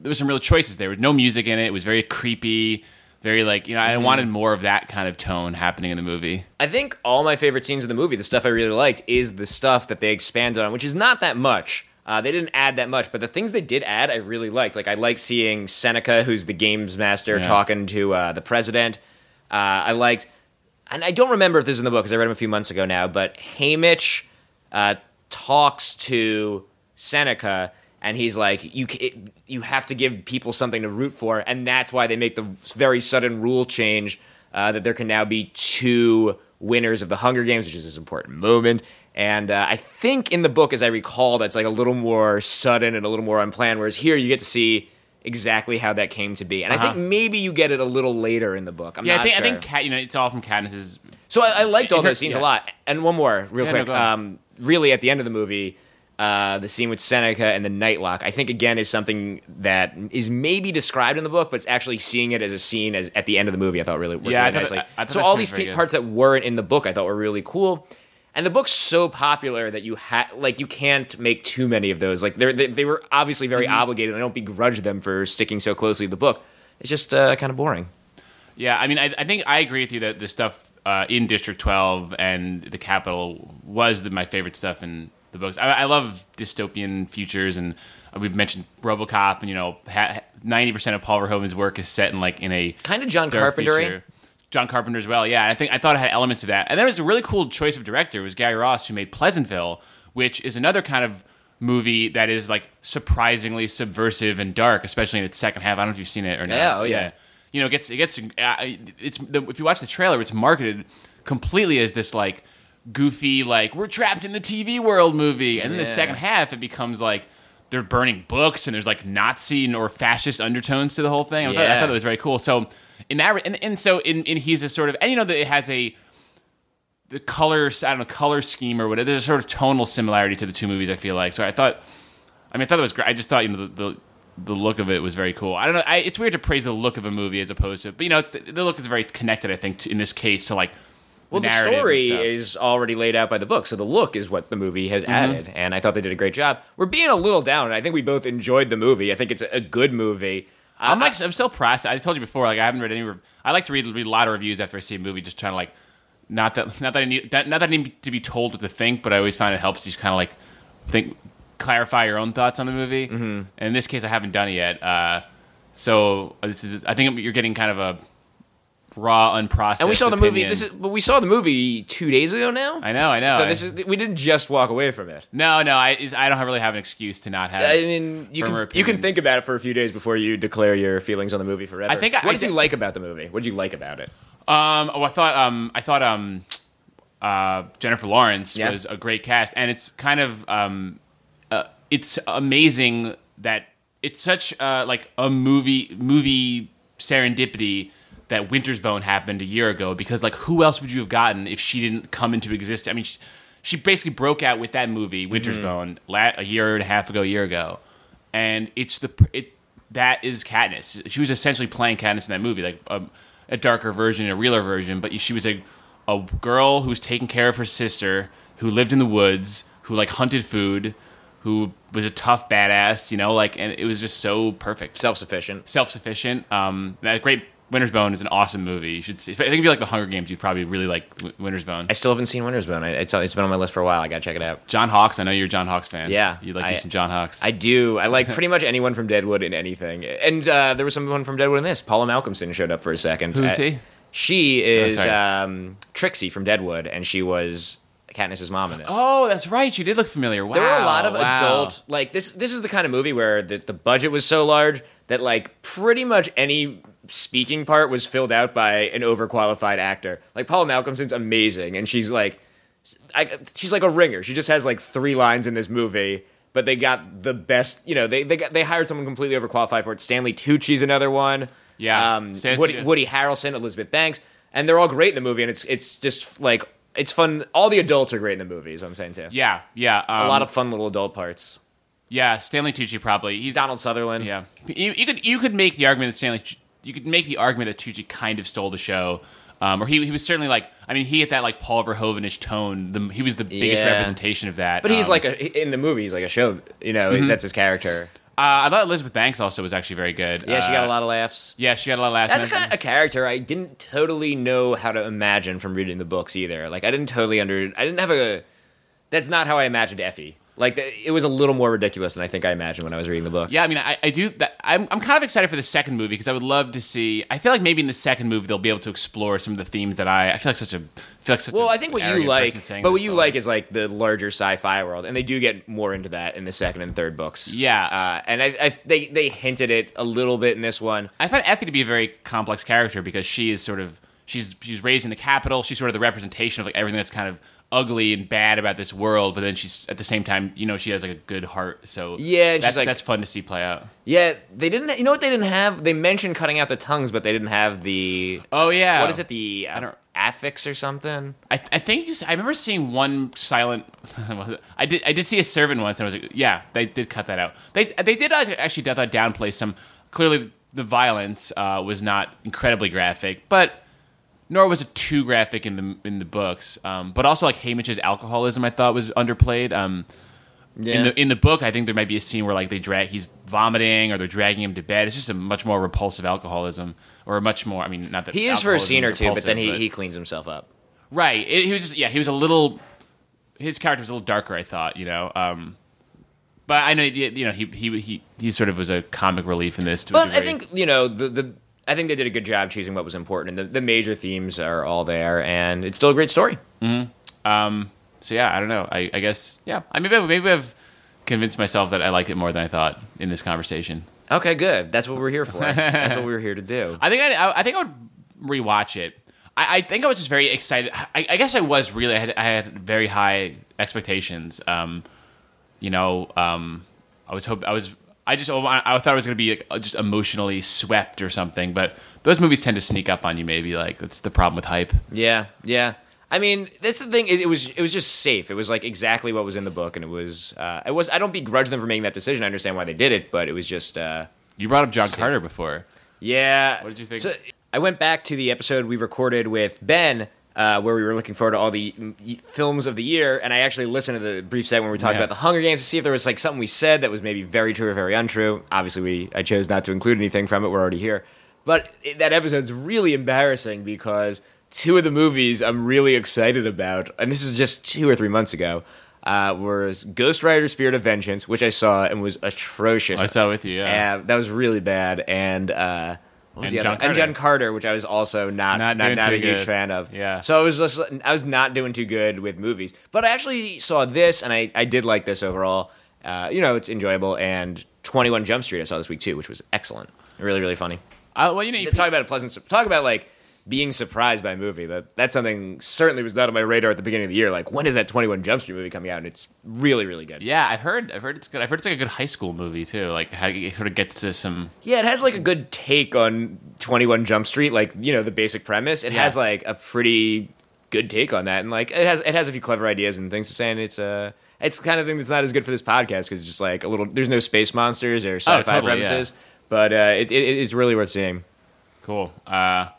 There was some real choices there. There was no music in it. It was very creepy. Very like you know, I wanted more of that kind of tone happening in the movie. I think all my favorite scenes in the movie, the stuff I really liked, is the stuff that they expanded on, which is not that much. Uh, they didn't add that much, but the things they did add, I really liked. Like I like seeing Seneca, who's the games master, Yeah. talking to uh, the president. Uh, I liked, and I don't remember if this is in the book because I read them a few months ago now. But Haymitch uh, talks to Seneca, and he's like, "You you have to give people something to root for," and that's why they make the very sudden rule change uh, that there can now be two winners of the Hunger Games, which is this important moment. And uh, I think in the book, as I recall, that's like a little more sudden and a little more unplanned. Whereas here, you get to see exactly how that came to be. And I Uh-huh. think maybe you get it a little later in the book. I'm Yeah, not I think sure. I think Kat, you know it's all from Katniss's. So I, I liked all her- those scenes yeah. a lot. And one more, real Yeah, quick. ahead. um, really, at the end of the movie, uh, the scene with Seneca and the Nightlock, I think again is something that is maybe described in the book, but it's actually seeing it as a scene as at the end of the movie. I thought really worked Yeah, I really thought- nicely. I- I so all these good. parts that weren't in the book, I thought were really cool. And the book's so popular that you ha- like you can't make too many of those. Like they're, they they were obviously very Mm-hmm. obligated. I don't begrudge them for sticking so closely to the book. It's just uh, kind of boring. Yeah, I mean, I, I think I agree with you that the stuff uh, in District 12 and the Capitol was the, my favorite stuff in the books. I, I love dystopian futures, and we've mentioned RoboCop, and you know, ninety percent of Paul Verhoeven's work is set in like in a Kind of John Carpenter. John Carpenter as well, yeah. I think I thought it had elements of that, and there was a really cool choice of director. It was Gary Ross who made Pleasantville, which is another kind of movie that is like surprisingly subversive and dark, especially in its second half. I don't know if you've seen it or not. Yeah, oh, yeah. You know, it gets it gets uh, it's the, if you watch the trailer, it's marketed completely as this like goofy like we're trapped in the TV world movie, and then the second half it becomes like they're burning books and there's like Nazi or fascist undertones to the whole thing. I, thought, I thought it was very cool. So in that, and, and so in, in he's a sort of, and you know that it has a the colors, I don't know, color scheme or whatever. There's a sort of tonal similarity to the two movies. I feel like. So I thought, I mean, I thought it was great. I just thought you know the. the the look of it was very cool. I don't know. I, it's weird to praise the look of a movie as opposed to, but you know, the, the look is very connected. I think to, in this case to like Well, the and story is already laid out by the book, so the look is what the movie has Mm-hmm. added, and I thought they did a great job. We're being a little down, and I think we both enjoyed the movie. I think it's a good movie. I'm like I'm still pressed. I told you before, like I haven't read any. Re- I like to read read a lot of reviews after I see a movie, just trying to like not that not that I need not, not that I need to be told what to think, but I always find it helps just kind of like think clarify your own thoughts on the movie. Mm-hmm. And in this case, I haven't done it yet. Uh, so this is I think you're getting kind of a raw, unprocessed. and we saw the movie. This is, but we saw the movie two days ago now. I know, I know. so I- this is we didn't just walk away from it. no, no. I I don't really have an excuse to not have. I mean, you can firmer you can think about it for a few days before you declare your feelings on the movie forever. I think I- what I did you like about the movie? What did you like about it? Um, oh, I thought um, I thought um, uh, Jennifer Lawrence Yeah. was a great cast, and it's kind of um, uh, it's amazing that it's such uh, like a movie movie serendipity that Winter's Bone happened a year ago because like who else would you have gotten if she didn't come into existence? I mean, she, she basically broke out with that movie Winter's Bone la- a year and a half ago, a year ago, and it's the it that is Katniss. She was essentially playing Katniss in that movie, like a, a darker version, a realer version, but she was a a girl who was taking care of her sister, who lived in the woods, who like hunted food, who was a tough badass, you know, like, and it was just so perfect, Self sufficient. self sufficient. Um, that great. Winter's Bone is an awesome movie. You should see. I think if you like the Hunger Games, you'd probably really like W- Winter's Bone. I still haven't seen Winter's Bone. I- It's, it's been on my list for a while. I gotta check it out. John Hawkes. I know you're a John Hawkes fan. Yeah, you like I- you some John Hawkes. I do. I like pretty much anyone from Deadwood in anything. And uh, there was someone from Deadwood in this. Paula Malcolmson showed up for a second. Who's Uh, he? She is sorry. um, Trixie from Deadwood, and she was Katniss's mom in this. oh, that's right. You did look familiar. Wow. there were a lot of wow. adult like this. This is the kind of movie where the, the budget was so large that like pretty much any speaking part was filled out by an overqualified actor. Like Paula Malcolmson's amazing, and she's like, I, she's like a ringer. She just has like three lines in this movie. But they got the best, you know. They they got, they hired someone completely overqualified for it. Stanley Tucci's another one. Yeah. um, Stanley Woody. Woody Harrelson, Elizabeth Banks, and they're all great in the movie. And it's it's just like it's fun. All the adults are great in the movie. Is what I'm saying too. Yeah, yeah. Um, A lot of fun little adult parts. yeah. Stanley Tucci probably. He's Donald Sutherland. Yeah, you, you could you could make the argument that Stanley. You could make the argument that Tucci kind of stole the show, um, or he he was certainly like. I mean, he had that like Paul Verhovenish tone. The, he was the biggest Yeah. representation of that. But he's Um, like a in the movie. He's like a show. You know, that's his character. Uh, I thought Elizabeth Banks also was actually very good. Yeah, she got Uh, a lot of laughs. Yeah, she got a lot of laughs. That's kind of a character I didn't totally know how to imagine from reading the books either. Like I didn't totally under. I didn't have a. That's not how I imagined Effie. Like it was a little more ridiculous than I think I imagined when I was reading the book. Yeah, I mean, I, I do. That, I'm, I'm kind of excited for the second movie because I would love to see. I feel like maybe in the second movie they'll be able to explore some of the themes that I. I feel like such a. I feel like such Well, I think what you like, but what you like is like the larger sci-fi world, and they do get more into that in the second and third books. Yeah. uh, and I, I they they hinted it a little bit in this one. I find Effie to be a very complex character because she is sort of she's she's raised in the Capitol. She's sort of the representation of like everything that's kind of ugly and bad about this world. But then she's at the same time, you know, she has like a good heart. So Yeah, that's like- that's fun to see play out. Yeah, they didn't. You know what they didn't have? They mentioned cutting out the tongues, but they didn't have the. Oh yeah, What is it? The I uh, don't- affix or something? I, I think you, s- I remember seeing one silent. I did I did see a servant once, and I was like, yeah, they did cut that out. They they did uh, actually I thought downplay some. Clearly, the violence uh, was not incredibly graphic, but nor was it too graphic in the in the books. Um, but also, like Haymitch's alcoholism, I thought was underplayed. Um, Yeah. in the in the book, I think there might be a scene where like they drag he's vomiting or they're dragging him to bed. It's just a much more repulsive alcoholism, or a much more. I mean, not that he is for a scene or two, but then he, he cleans himself up. Right. It, he was just yeah. He was a little. His character was a little darker. I thought. You know. Um, but I know you know he he he he sort of was a comic relief in this. But I think you know the the. I think they did a good job choosing what was important, and the, the major themes are all there, and it's still a great story. Um. So yeah, I don't know. I, I guess yeah. I maybe maybe I've convinced myself that I like it more than I thought in this conversation. Okay, good. That's what we're here for. That's what we're here to do. I think I, I, I think I would rewatch it. I, I think I was just very excited. I, I guess I was really. I had, I had very high expectations. Um, you know, um, I was hope I was. I just I thought I was going to be like, just emotionally swept or something. But those movies tend to sneak up on you. Maybe like that's the problem with hype. Yeah, yeah. I mean, that's the thing. Is it was it was just safe. It was like exactly what was in the book, and it was. Uh, it was. I don't begrudge them for making that decision. I understand why they did it, but it was just. Uh, You brought up John Carter before. Yeah. What did you think? So I went back to the episode we recorded with Ben, uh, where we were looking forward to all the films of the year, and I actually listened to the brief segment where we talked Yeah. about the Hunger Games to see if there was like something we said that was maybe very true or very untrue. Obviously, we I chose not to include anything from it. We're already here, but it, that episode's really embarrassing because two of the movies I'm really excited about, and this is just two or three months ago. Uh, was Ghost Rider: Spirit of Vengeance, which I saw and was atrocious. I saw with you, yeah. Uh, that was really bad. And uh, what was And the John? And Carter. John Carter, which I was also not Not not, not, a huge fan of. Yeah. So I was just I was not doing too good with movies, but I actually saw this, and I I did like this overall. Uh, you know, it's enjoyable. And Twenty One Jump Street I saw this week too, which was excellent. Really, really funny. Uh, well, you know, you, Talk about a pleasant. Talk about like being surprised by a movie. That that's something certainly was not on my radar at the beginning of the year. Like when is that Twenty One Jump Street movie coming out? And it's really really good. Yeah, I've heard. I've heard it's good. I've heard it's like a good high school movie too. Like how it sort of gets to some. Yeah, it has like a good take on 21 Jump Street, like, you know, the basic premise. It Yeah. has like a pretty good take on that and like it has it has a few clever ideas and things to say and it's uh it's the kind of thing that's not as good for this podcast cuz it's just like a little there's no space monsters or sci-fi Oh, totally, premises, but uh it, it it's really worth seeing. Cool. Uh,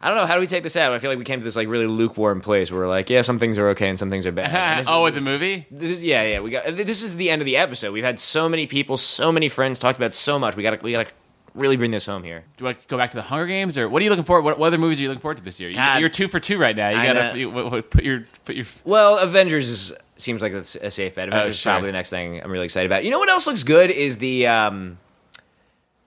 I don't know how do we take this out? I feel like we came to this like really lukewarm place where we're like, yeah, some things are okay and some things are bad. Oh, is- with the movie? This yeah, yeah. We got this is the end of the episode. We've had so many people, so many friends talked about so much. We got to we got to really bring this home here. Do I go back to the Hunger Games, or what are you looking for? What, what other movies are you looking forward to this year? You, God. you're two for two right now. You gotta you, what- what- put your put your. Well, Avengers is, seems like a safe bet. Avengers is Oh, sure. probably the next thing I'm really excited about. You know what else looks good is the um,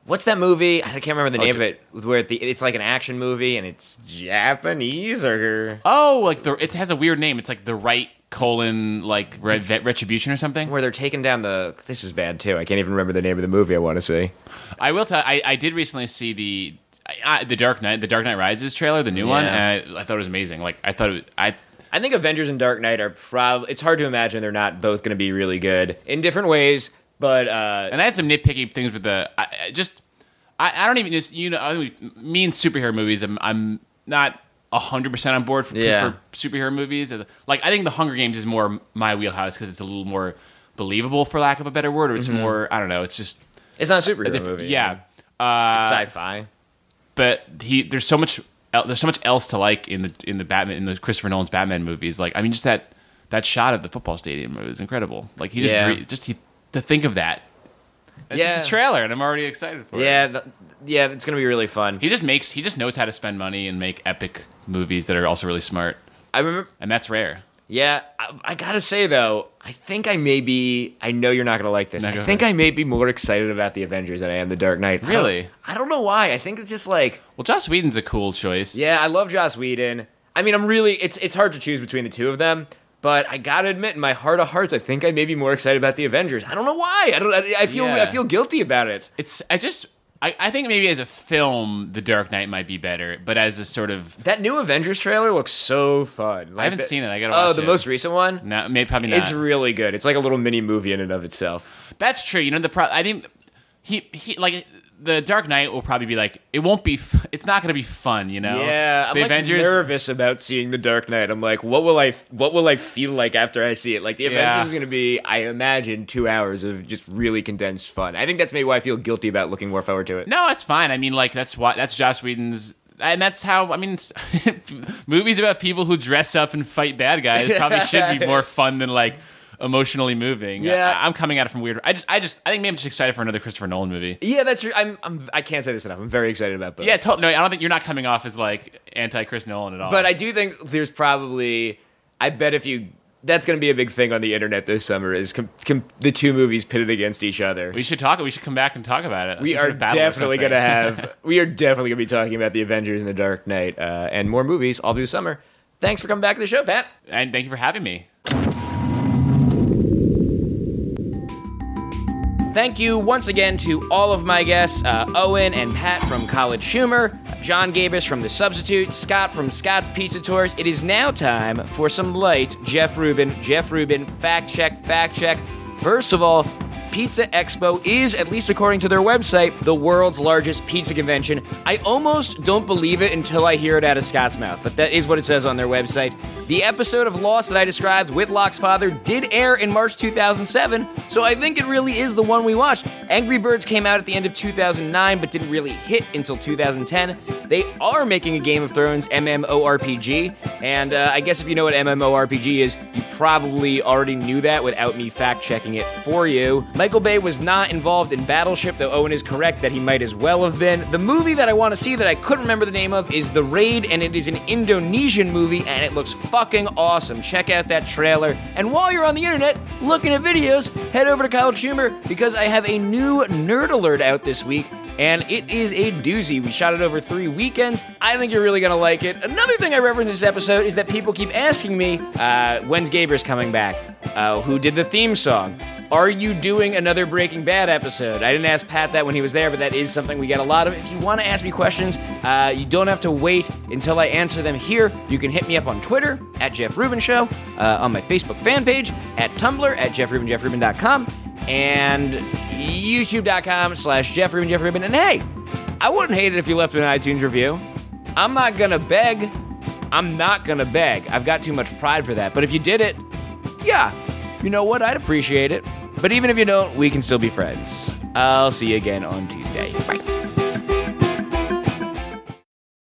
what's that movie? I can't remember the Oh, name of it. Where the, it's like an action movie and it's Japanese or Oh, like the it has a weird name. It's like the right colon like re- retribution or something. where they're taking down the. This is bad too. I can't even remember the name of the movie I want to see. I will tell. I, I did recently see the I, the Dark Knight, the Dark Knight Rises trailer, the new one, and I, I thought it was amazing. Like I thought it, I I think Avengers and Dark Knight are probably. It's hard to imagine they're not both going to be really good in different ways. But uh, and I had some nitpicky things with the I, I just I, I don't even just you know I mean, me and superhero movies. I'm I'm not hundred percent on board for, Yeah. for superhero movies. As like I think the Hunger Games is more my wheelhouse because it's a little more believable, for lack of a better word, or it's more I don't know. It's just it's not a superhero a movie. yeah. Uh, it's sci-fi. but he there's so much el- there's so much else to like in the in the Batman in the Christopher Nolan's Batman movies. Like I mean, just that that shot of the football stadium was incredible. Like he just Yeah. dre- just he, to think of that. It's Yeah. just a trailer, and I'm already excited for it. Yeah, yeah, it's going to be really fun. He just makes he just knows how to spend money and make epic movies that are also really smart, I remember. and that's rare. Yeah, I, I gotta say though, I think I may be. I know you're not gonna like this. I think. I may be more excited about the Avengers than I am the Dark Knight. I don't- Really? I don't, know why. I think it's just like, Well, Joss Whedon's a cool choice. yeah, I love Joss Whedon. I mean, I'm really. It's it's hard to choose between the two of them. But I gotta admit, in my heart of hearts, I think I may be more excited about the Avengers. I don't know why. I don't. I, I feel. Yeah. I feel guilty about it. it's I just I, I think maybe as a film, The Dark Knight might be better, but as a sort of That new Avengers trailer looks so fun. Like haven't the- seen it. I gotta Oh, watch the it. most recent one. no, maybe probably not. It's really good. It's like a little mini movie in and of itself. That's true. You know the pro- I think he he like the Dark Knight will probably be like it won't be. F- it's not going to be fun. You know. Yeah, I'm the like Avengers. nervous about seeing the Dark Knight. I'm like, what will I, what will I feel like after I see it? Like the Yeah. Avengers is going to be, I imagine, two hours of just really condensed fun. I think that's maybe why I feel guilty about looking more forward to it. No, it's fine. I mean, like that's why that's Joss Whedon's. And that's how I mean, movies about people who dress up and fight bad guys probably should be more fun than like emotionally moving. Yeah. I, am coming at it from weird. I just, I just, I think maybe I'm just excited for another Christopher Nolan movie. Yeah, that's. true. I'm, I'm. I can't say this enough. I'm very excited about both. Yeah, to- no, I don't think you're not coming off as like anti Chris Nolan at all. but I do think there's probably. I bet if you. That's going to be a big thing on the internet this summer. Is com- com- the two movies pitted against each other. we should talk. We should come back and talk about it. we are of battle or definitely going to have we are definitely going to be talking about the Avengers and the Dark Knight uh, and more movies all through the summer. Thanks for coming back to the show, Pat. and thank you for having me. Thank you once again to all of my guests uh, Owen and Pat from College Humor, Jon Gabrus from The Substitute, Scott from Scott's Pizza Tours. It is now time for some light Jeff Rubin. Jeff Rubin, fact check, fact check. First of all, Pizza Expo is, at least according to their website, the world's largest pizza convention. I almost don't believe it until I hear it out of Scott's mouth, but that is what it says on their website. The episode of Lost that I described, with Locke's father, did air in March 2007, so I think it really is the one we watched. Angry Birds came out at the end of 2009, but didn't really hit until 2010. They are making a Game of Thrones MMORPG, and uh, I guess if you know what MMORPG is, you probably already knew that without me fact checking it for you. Michael Bay was not involved in Battleship, though Owen is correct that he might as well have been. The movie that I want to see that I couldn't remember the name of is The Raid, and it is an Indonesian movie, and it looks fucking awesome. Check out that trailer. And while you're on the internet looking at videos, head over to College Humor because I have a new Nerd Alert out this week and it is a doozy. We shot it over three weekends. I think you're really gonna like it. Another thing I reference this episode is that people keep asking me, uh, when's Gabrus coming back? Uh, who did the theme song? Are you doing another Breaking Bad episode? I didn't ask Pat that when he was there, but that is something we get a lot of. If you want to ask me questions, uh, you don't have to wait until I answer them here. You can hit me up on Twitter at Jeff Rubin Show, uh, on my Facebook fan page, at Tumblr at JeffRubin, and YouTube.com slash Jeff Rubin, Jeff Rubin. And hey, I wouldn't hate it if you left an iTunes review. I'm not gonna beg. I'm not gonna beg. I've got too much pride for that. But if you did it, yeah, you know what? I'd appreciate it. But even if you don't, we can still be friends. I'll see you again on Tuesday. Bye.